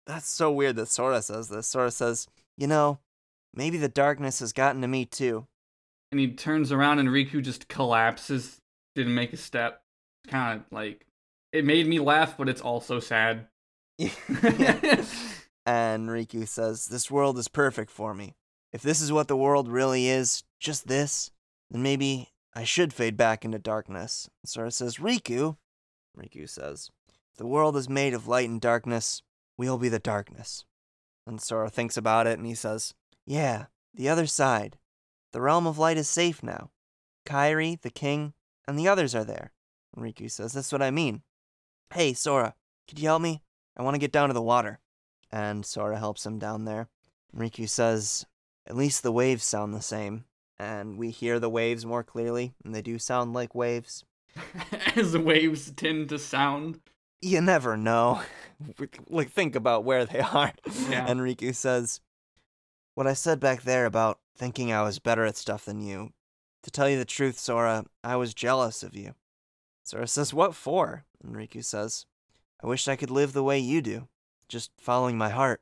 that's so weird that Sora says this. Sora says, You know, maybe the darkness has gotten to me too. and he turns around and Riku just collapses, didn't make a step. Kind of like it made me laugh, but it's also sad. and Riku says, This world is perfect for me. If this is what the world really is, just this, then maybe I should fade back into darkness. And Sora says, Riku, Riku says, the world is made of light and darkness, we'll be the darkness. And Sora thinks about it and he says, Yeah, the other side. The realm of light is safe now. Kairi, the king, and the others are there. And Riku says, That's what I mean. Hey, Sora, could you help me? I want to get down to the water. And Sora helps him down there. Riku says, At least the waves sound the same. And we hear the waves more clearly, and they do sound like waves. As waves tend to sound. You never know. like, think about where they are. Yeah. And Riku says, What I said back there about thinking I was better at stuff than you, to tell you the truth, Sora, I was jealous of you. Sora says, What for? And Riku says, I wish I could live the way you do, just following my heart.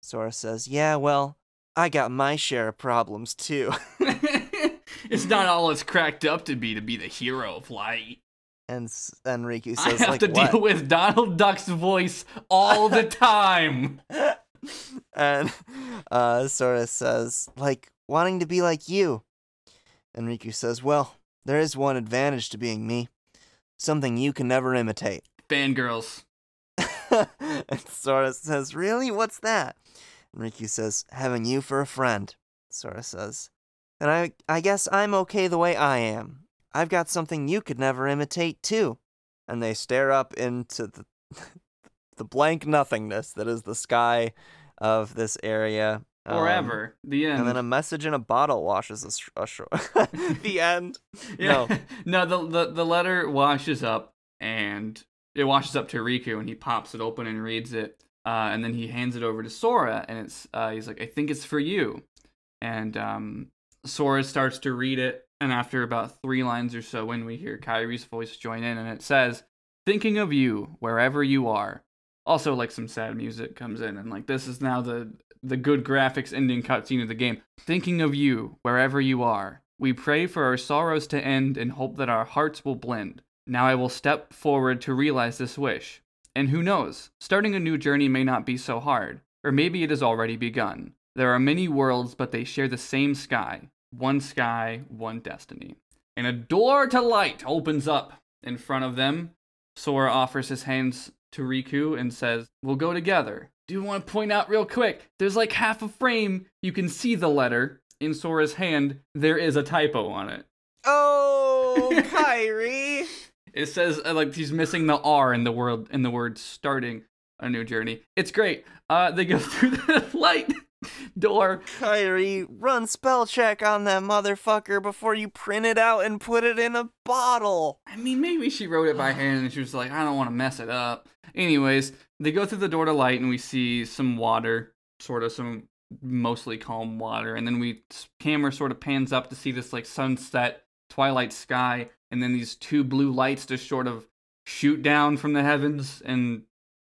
Sora says, Yeah, well, I got my share of problems too. it's not all it's cracked up to be to be the hero of light. and s- and Riku I have like, to what? deal with Donald Duck's voice all the time. and uh, Sora says, like, wanting to be like you. And Riku says, well, there is one advantage to being me. Something you can never imitate. Fangirls. and Sora says, really? What's that? Riku says, having you for a friend. Sora says, and I, I guess I'm okay the way I am. I've got something you could never imitate, too. And they stare up into the, the blank nothingness that is the sky of this area. Um, Forever. the end. and then a message in a bottle washes us ashore. the end. Yeah. No. no, the, the the letter washes up and it washes up to Riku and he pops it open and reads it. Uh, and then he hands it over to Sora and it's uh, he's like, I think it's for you. And um, Sora starts to read it, and after about three lines or so, when we hear Kairi's voice join in, and it says, "Thinking of you wherever you are." Also, like some sad music comes in, and like this is now the the good graphics ending cutscene of the game. Thinking of you wherever you are. We pray for our sorrows to end and hope that our hearts will blend. Now I will step forward to realize this wish. And who knows, starting a new journey may not be so hard, or maybe it has already begun. There are many worlds, but they share the same sky. One sky, one destiny. And a door to light opens up in front of them. Sora offers his hands to Riku and says, We'll go together. Do want to point out real quick there's like half a frame. You can see the letter in Sora's hand. There is a typo on it. Oh, Kairi. It says uh, like he's missing the R in the word in the word starting a new journey. It's great. Uh, they go through the light door. Kairi, run spell check on that motherfucker before you print it out and put it in a bottle. I mean, maybe she wrote it by hand and she was like, I don't want to mess it up. Anyways, they go through the door to light and we see some water, sort of some mostly calm water, and then we camera sort of pans up to see this like sunset twilight sky, and then these two blue lights just sort of shoot down from the heavens and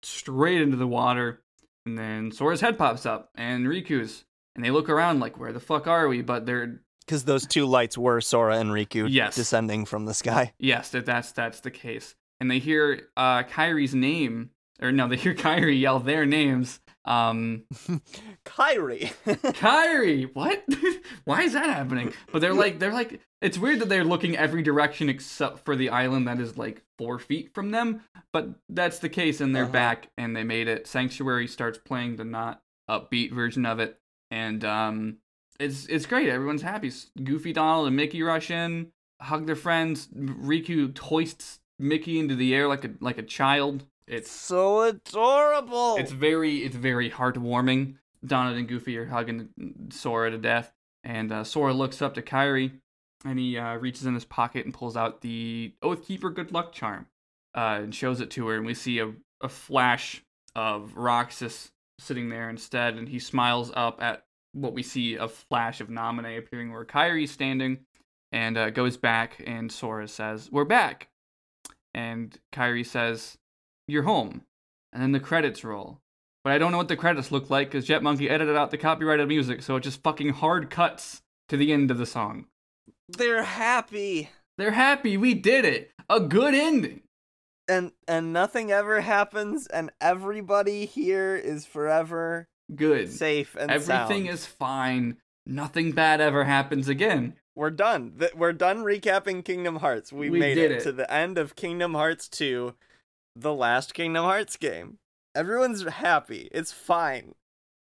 straight into the water. And then Sora's head pops up and Riku's, and they look around like, where the fuck are we? But they're Because those two lights were Sora and Riku Yes. descending from the sky. Yes, that that's that's the case. And they hear uh Kairi's name, or no, they hear Kairi yell their names. Um, Kairi. Kairi, what? Why is that happening? But they're like, they're like, it's weird that they're looking every direction except for the island that is like four feet from them. But that's the case, and they're Uh-huh. back, and they made it. Sanctuary starts playing the not upbeat version of it, and um, it's it's great. Everyone's happy. Goofy Donald and Mickey rush in, hug their friends. Riku hoists Mickey into the air like a like a child. It's so adorable. it's very it's very heartwarming. Donald and Goofy are hugging Sora to death, and uh, Sora looks up to Kairi, and he uh, reaches in his pocket and pulls out the Oathkeeper Good Luck charm, uh, and shows it to her. And we see a, a flash of Roxas sitting there instead, and he smiles up at what we see a flash of Naminé appearing where Kairi's standing, and uh, goes back, and Sora says, "We're back," and Kairi says, "You're home." and then the credits roll. But I don't know what the credits look like because Jet Monkey edited out the copyrighted music, so it just fucking hard cuts to the end of the song. They're happy. They're happy, we did it. A good ending. And and nothing ever happens and everybody here is forever Good. safe and Everything sound. is fine. Nothing bad ever happens again. We're done. We're done recapping Kingdom Hearts. We, We made it, it. to the end of Kingdom Hearts 2, the last Kingdom Hearts game. Everyone's happy. It's fine.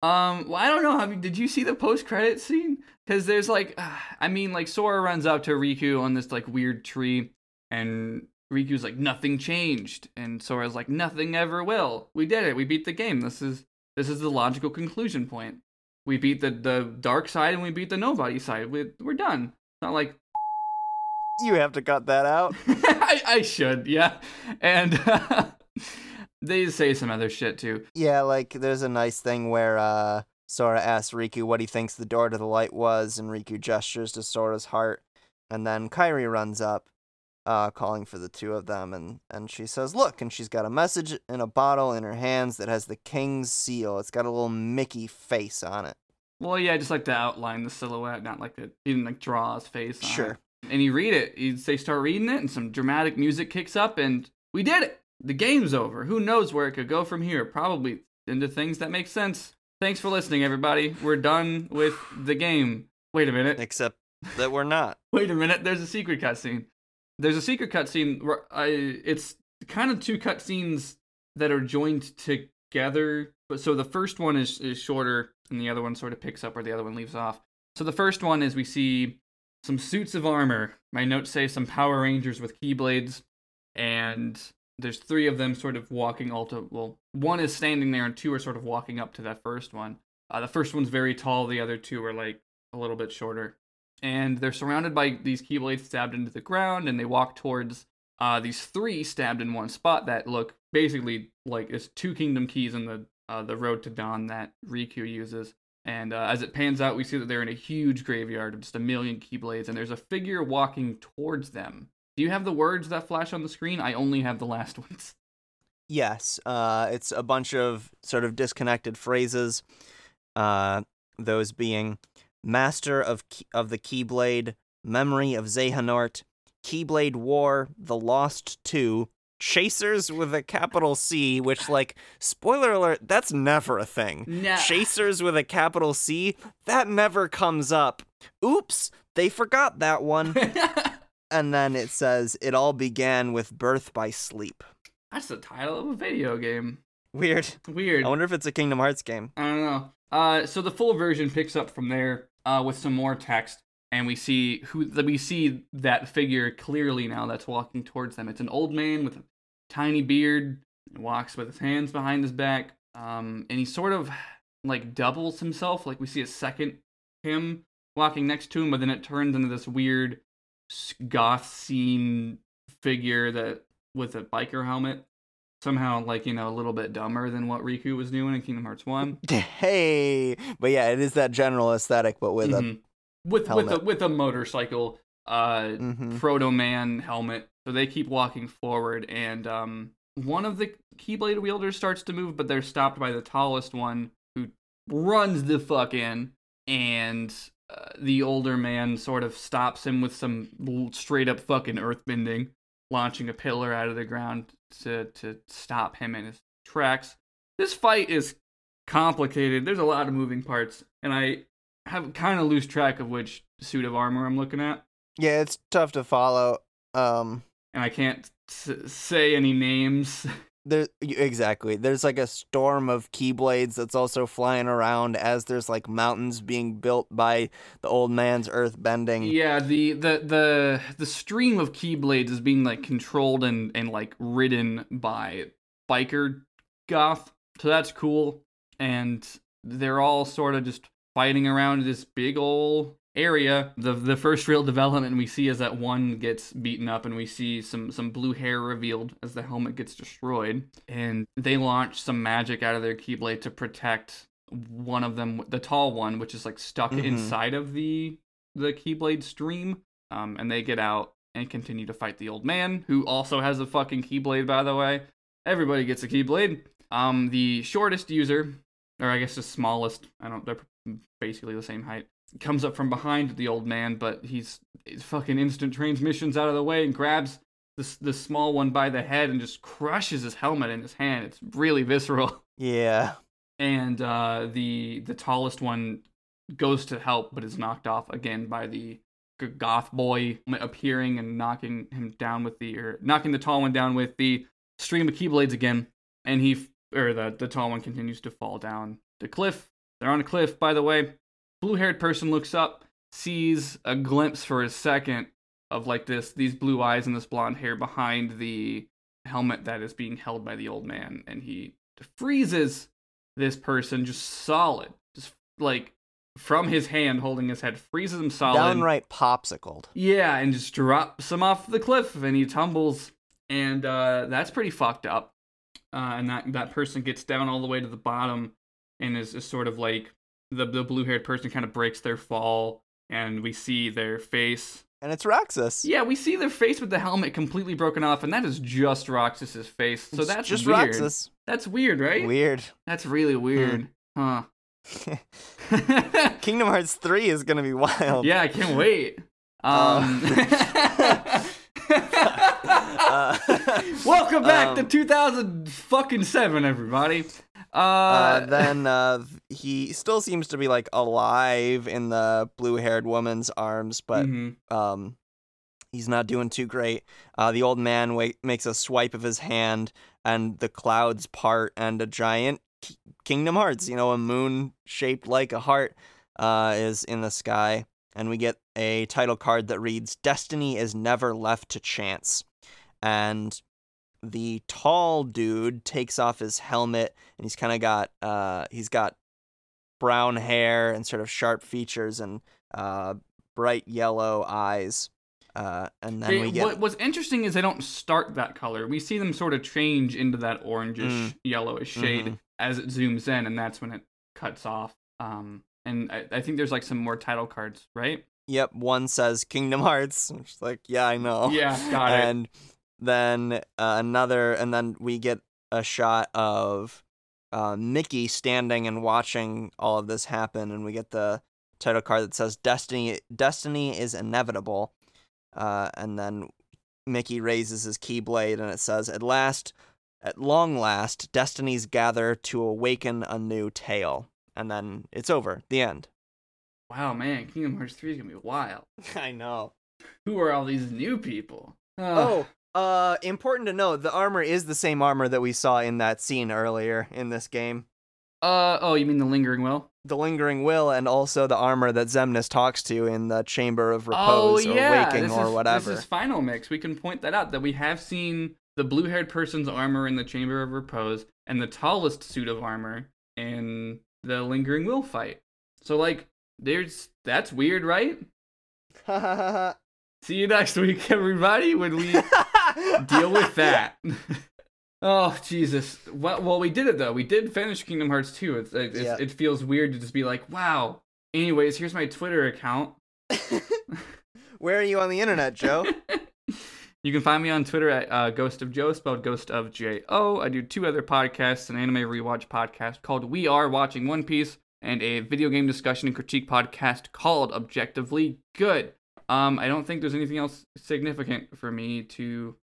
Um, well, I don't know. I mean, did you see the post-credit scene? Because there's like, I mean, like Sora runs up to Riku on this like weird tree, and Riku's like, nothing changed, and Sora's like, nothing ever will. We did it. We beat the game. This is this is the logical conclusion point. We beat the the dark side and we beat the nobody side. We, we're done. It's not like You have to cut that out. I, I should, yeah. And they say some other shit too. Yeah, like there's a nice thing where uh Sora asks Riku what he thinks the door to the light was, and Riku gestures to Sora's heart, and then Kairi runs up, uh, calling for the two of them, and and she says, "Look!" and she's got a message in a bottle in her hands that has the king's seal. It's got a little Mickey face on it. Well, yeah, just like to outline the silhouette, not like to even like draw his face. On Sure. It. And you read it. You, they start reading it, and some dramatic music kicks up, and we did it. The game's over. Who knows where it could go from here? Probably into things that make sense. Thanks for listening, everybody. We're done with the game. Wait a minute. Except that we're not. Wait a minute. There's a secret cutscene. There's a secret cutscene where I. It's kind of two cutscenes that are joined together. But so the first one is is shorter, and the other one sort of picks up where the other one leaves off. So the first one is we see some suits of armor. My notes say some Power Rangers with keyblades, and there's three of them sort of walking all to. Well, one is standing there, and two are sort of walking up to that first one. Uh, the first one's very tall. The other two are like a little bit shorter and they're surrounded by these keyblades stabbed into the ground, and they walk towards uh, these three stabbed in one spot that look basically like it's two kingdom keys in the uh, the road to dawn that Riku uses. And uh, as it pans out, we see that they're in a huge graveyard of just a million keyblades, and there's a figure walking towards them. Do you have the words that flash on the screen? I only have the last ones. Yes, uh, it's a bunch of sort of disconnected phrases. Uh, those being Master of Key- of the Keyblade, Memory of Xehanort, Keyblade War, The Lost Two, Chasers with a capital C, which like spoiler alert, that's never a thing. Nah. Chasers with a capital C, that never comes up. Oops, they forgot that one. and then it says it all began with Birth by Sleep. That's the title of a video game. Weird. Weird. I wonder if it's a Kingdom Hearts game. I don't know. Uh, so the full version picks up from there uh, with some more text, and we see who we see that figure clearly now that's walking towards them. It's an old man with a tiny beard, walks with his hands behind his back, um, and he sort of like doubles himself. Like we see a second him walking next to him, but then it turns into this weird goth scene figure that with a biker helmet. Somehow, like you know, a little bit dumber than what Riku was doing in Kingdom Hearts One. Hey, but yeah, it is that general aesthetic, but with a Mhm. with with a with a motorcycle uh Mhm. proto man helmet so they keep walking forward and um one of the keyblade wielders starts to move but they're stopped by the tallest one who runs the fuck in and uh, the older man sort of stops him with some straight up fucking earthbending launching a pillar out of the ground to to stop him in his tracks this fight is complicated there's a lot of moving parts and i have kind of lose track of which suit of armor I'm looking at, yeah, it's tough to follow. Um, and I can't s- say any names. there exactly. There's like a storm of keyblades that's also flying around as there's like mountains being built by the old man's earth bending. yeah, the the the the stream of keyblades is being like controlled and and like ridden by biker goth, so that's cool. And they're all sort of just fighting around this big old area. The the first real development we see is that one gets beaten up and we see some some blue hair revealed as the helmet gets destroyed. And they launch some magic out of their keyblade to protect one of them, the tall one, which is like stuck Mhm. inside of the the keyblade stream. Um, and they get out and continue to fight the old man, who also has a fucking keyblade, by the way. Everybody gets a keyblade. Um, the shortest user, or I guess the smallest, I don't, they're basically the same height, comes up from behind the old man, but he's, he's fucking instant transmissions out of the way and grabs the, the small one by the head and just crushes his helmet in his hand. It's really visceral. Yeah. And uh, the the tallest one goes to help, but is knocked off again by the goth boy appearing and knocking him down with the or knocking the tall one down with the stream of keyblades again. And he or the the tall one continues to fall down the cliff. They're on a cliff, by the way. Blue-haired person looks up, sees a glimpse for a second of like this these blue eyes and this blonde hair behind the helmet that is being held by the old man, and he freezes this person just solid, just like from his hand holding his head, freezes him solid. Downright popsicled. Yeah, and just drops him off the cliff, and he tumbles, and uh, that's pretty fucked up. Uh, and that that person gets down all the way to the bottom, and is, is sort of like the the blue haired person kind of breaks their fall, and we see their face. And it's Roxas. Yeah, we see their face with the helmet completely broken off, and that is just Roxas's face. So It's that's just weird. Roxas. That's weird, right? Weird. That's really weird, huh? Kingdom Hearts 3 is gonna be wild. yeah, I can't wait. Uh, Um, Uh, Welcome back to um, 2000 fucking seven, everybody. Uh, uh, then uh, he still seems to be like alive in the blue-haired woman's arms, but mhm. um, he's not doing too great. Uh, the old man wa- makes a swipe of his hand, and the clouds part, and a giant K- Kingdom Hearts, you know, a moon shaped like a heart, uh, is in the sky, and we get a title card that reads "Destiny is never left to chance," and the tall dude takes off his helmet, and he's kind of got uh, he's got brown hair and sort of sharp features and uh, bright yellow eyes. Uh, and then They- we get what, what's interesting is they don't start that color. We see them sort of change into that orangish, Mm. yellowish shade Mhm. as it zooms in, and that's when it cuts off. Um, and I, I think there's like some more title cards, right? Yep, one says Kingdom Hearts. Which is like, yeah, I know. Yeah, got it. and then uh, another, and then we get a shot of uh, Mickey standing and watching all of this happen, and we get the title card that says "Destiny, Destiny is inevitable," uh, and then Mickey raises his keyblade, and it says, "At last, at long last, destinies gather to awaken a new tale." And then it's over. The end. Wow, man, Kingdom Hearts 3 is gonna be wild. I know. Who are all these new people? Oh, uh, important to note, the armor is the same armor that we saw in that scene earlier in this game. uh, oh, you mean the lingering will? The lingering will, and also the armor that Xemnas talks to in the Chamber of oh Repose or yeah, Waking this or is, whatever. This is final mix. We can point that out that we have seen the blue-haired person's armor in the Chamber of Repose and the tallest suit of armor in the lingering will fight. So like, there's that's weird, right? See you next week, everybody, when we deal with that. oh Jesus! Well, well, we did it though. We did finish Kingdom Hearts 2. It's, it, it's, Yeah. it feels weird to just be like, wow. Anyways, here's my Twitter account. Where are you on the internet, Joe? You can find me on Twitter at uh, Ghost of Joe, spelled Ghost of J O. I do two other podcasts: an anime rewatch podcast called We Are Watching One Piece, and a video game discussion and critique podcast called Objectively Good. Um, I don't think there's anything else significant for me to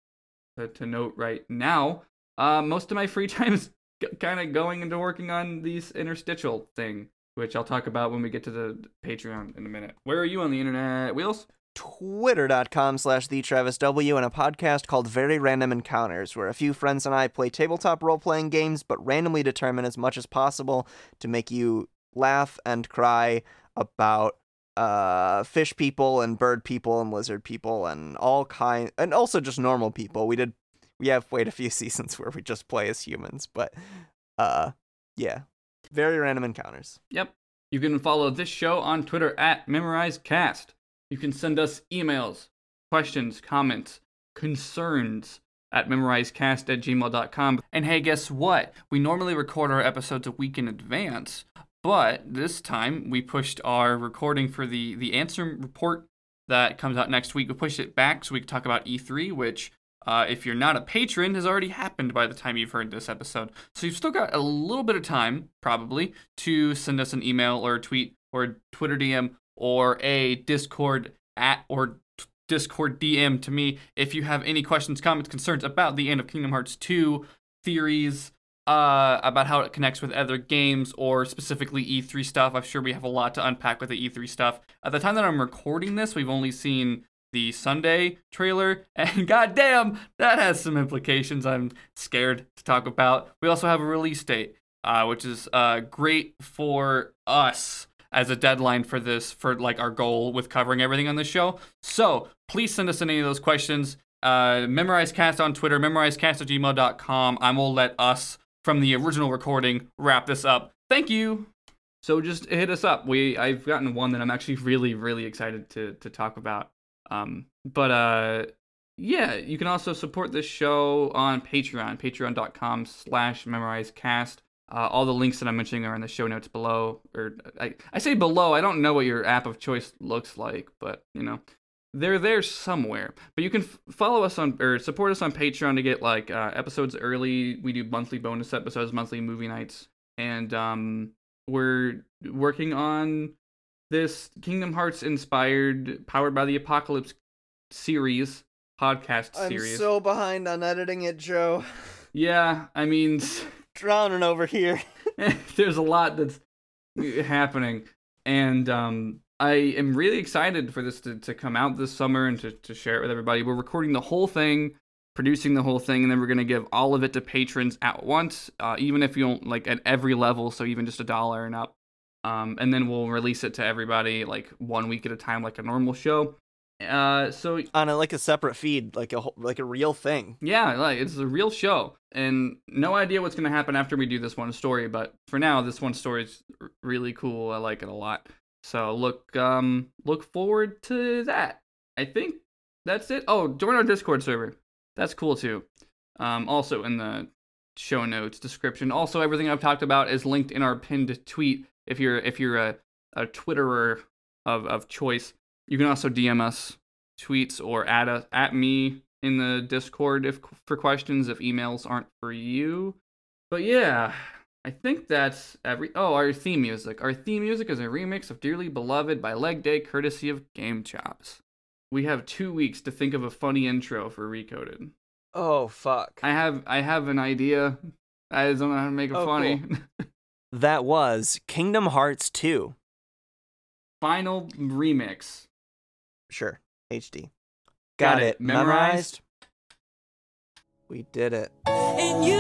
to, note right now. Uh, most of my free time is g- kind of going into working on these interstitial thing, which I'll talk about when we get to the Patreon in a minute. Where are you on the internet, Wheels? Twitter.com slash the Travis W and a podcast called Very Random Encounters, where a few friends and I play tabletop role playing games, but randomly determine as much as possible to make you laugh and cry about uh fish people and bird people and lizard people and all kind and also just normal people. We did we have played a few seasons where we just play as humans, but uh yeah. Very random encounters. Yep. You can follow this show on Twitter at MemorizeCast. You can send us emails, questions, comments, concerns at memorizecast at gmail.com. And hey, guess what? We normally record our episodes a week in advance, but this time we pushed our recording for the, the Ansem report that comes out next week. We pushed it back so we could talk about E3, which, uh, if you're not a patron, has already happened by the time you've heard this episode. So you've still got a little bit of time, probably, to send us an email or a tweet or a Twitter DM or a Discord at or t- Discord DM to me if you have any questions, comments, concerns about the end of Kingdom Hearts 2, theories, uh, about how it connects with other games or specifically E3 stuff. I'm sure we have a lot to unpack with the E3 stuff. At the time that I'm recording this, we've only seen the Sunday trailer, and goddamn, that has some implications I'm scared to talk about. We also have a release date, uh, which is uh, great for us as a deadline for this, for like our goal with covering everything on the show. So please send us any of those questions. Uh, memorizecast on Twitter, memorizecast at gmail.com. I will let us from the original recording wrap this up. Thank you. So just hit us up. We I've gotten one that I'm actually really really excited to to talk about. Um, but uh, yeah, you can also support this show on Patreon, patreon.com slash memorizecast. Uh, all the links that I'm mentioning are in the show notes below. Or I, I say below, I don't know what your app of choice looks like, but you know, they're there somewhere. But you can f- follow us on or support us on Patreon to get like uh, episodes early. We do monthly bonus episodes, monthly movie nights, and um, we're working on this Kingdom Hearts inspired, powered by the Apocalypse series podcast I'm series. so behind on editing it, Joe. yeah, I mean, Drowning over here. there's a lot that's happening, and um, I am really excited for this to, to come out this summer and to, to share it with everybody. We're recording the whole thing, producing the whole thing, and then we're gonna give all of it to patrons at once, uh, even if you don't like at every level, so even just a dollar and up. Um, and then we'll release it to everybody like one week at a time, like a normal show. Uh, so On a, like a separate feed, like a like a real thing. yeah, like it's a real show, and no idea what's gonna happen after we do this one story. But for now, this one story is really cool. I like it a lot. So look, um, look forward to that. I think that's it. Oh, join our Discord server. That's cool too. Um, also in the show notes description. Also, everything I've talked about is linked in our pinned tweet. If you're if you're a a Twitterer of of choice, you can also DM us tweets or at us at me in the Discord if for questions if emails aren't for you. But yeah, I think that's every. Oh, our theme music. Our theme music is a remix of "Dearly Beloved" by Leg Day, courtesy of GameChops. We have two weeks to think of a funny intro for Recoded. Oh fuck. I have I have an idea. I just don't know how to make it Oh, funny. That was Kingdom Hearts 2. Final remix. Sure. HD. Got Got, it. it. Memorized? Memorized? We did it. And you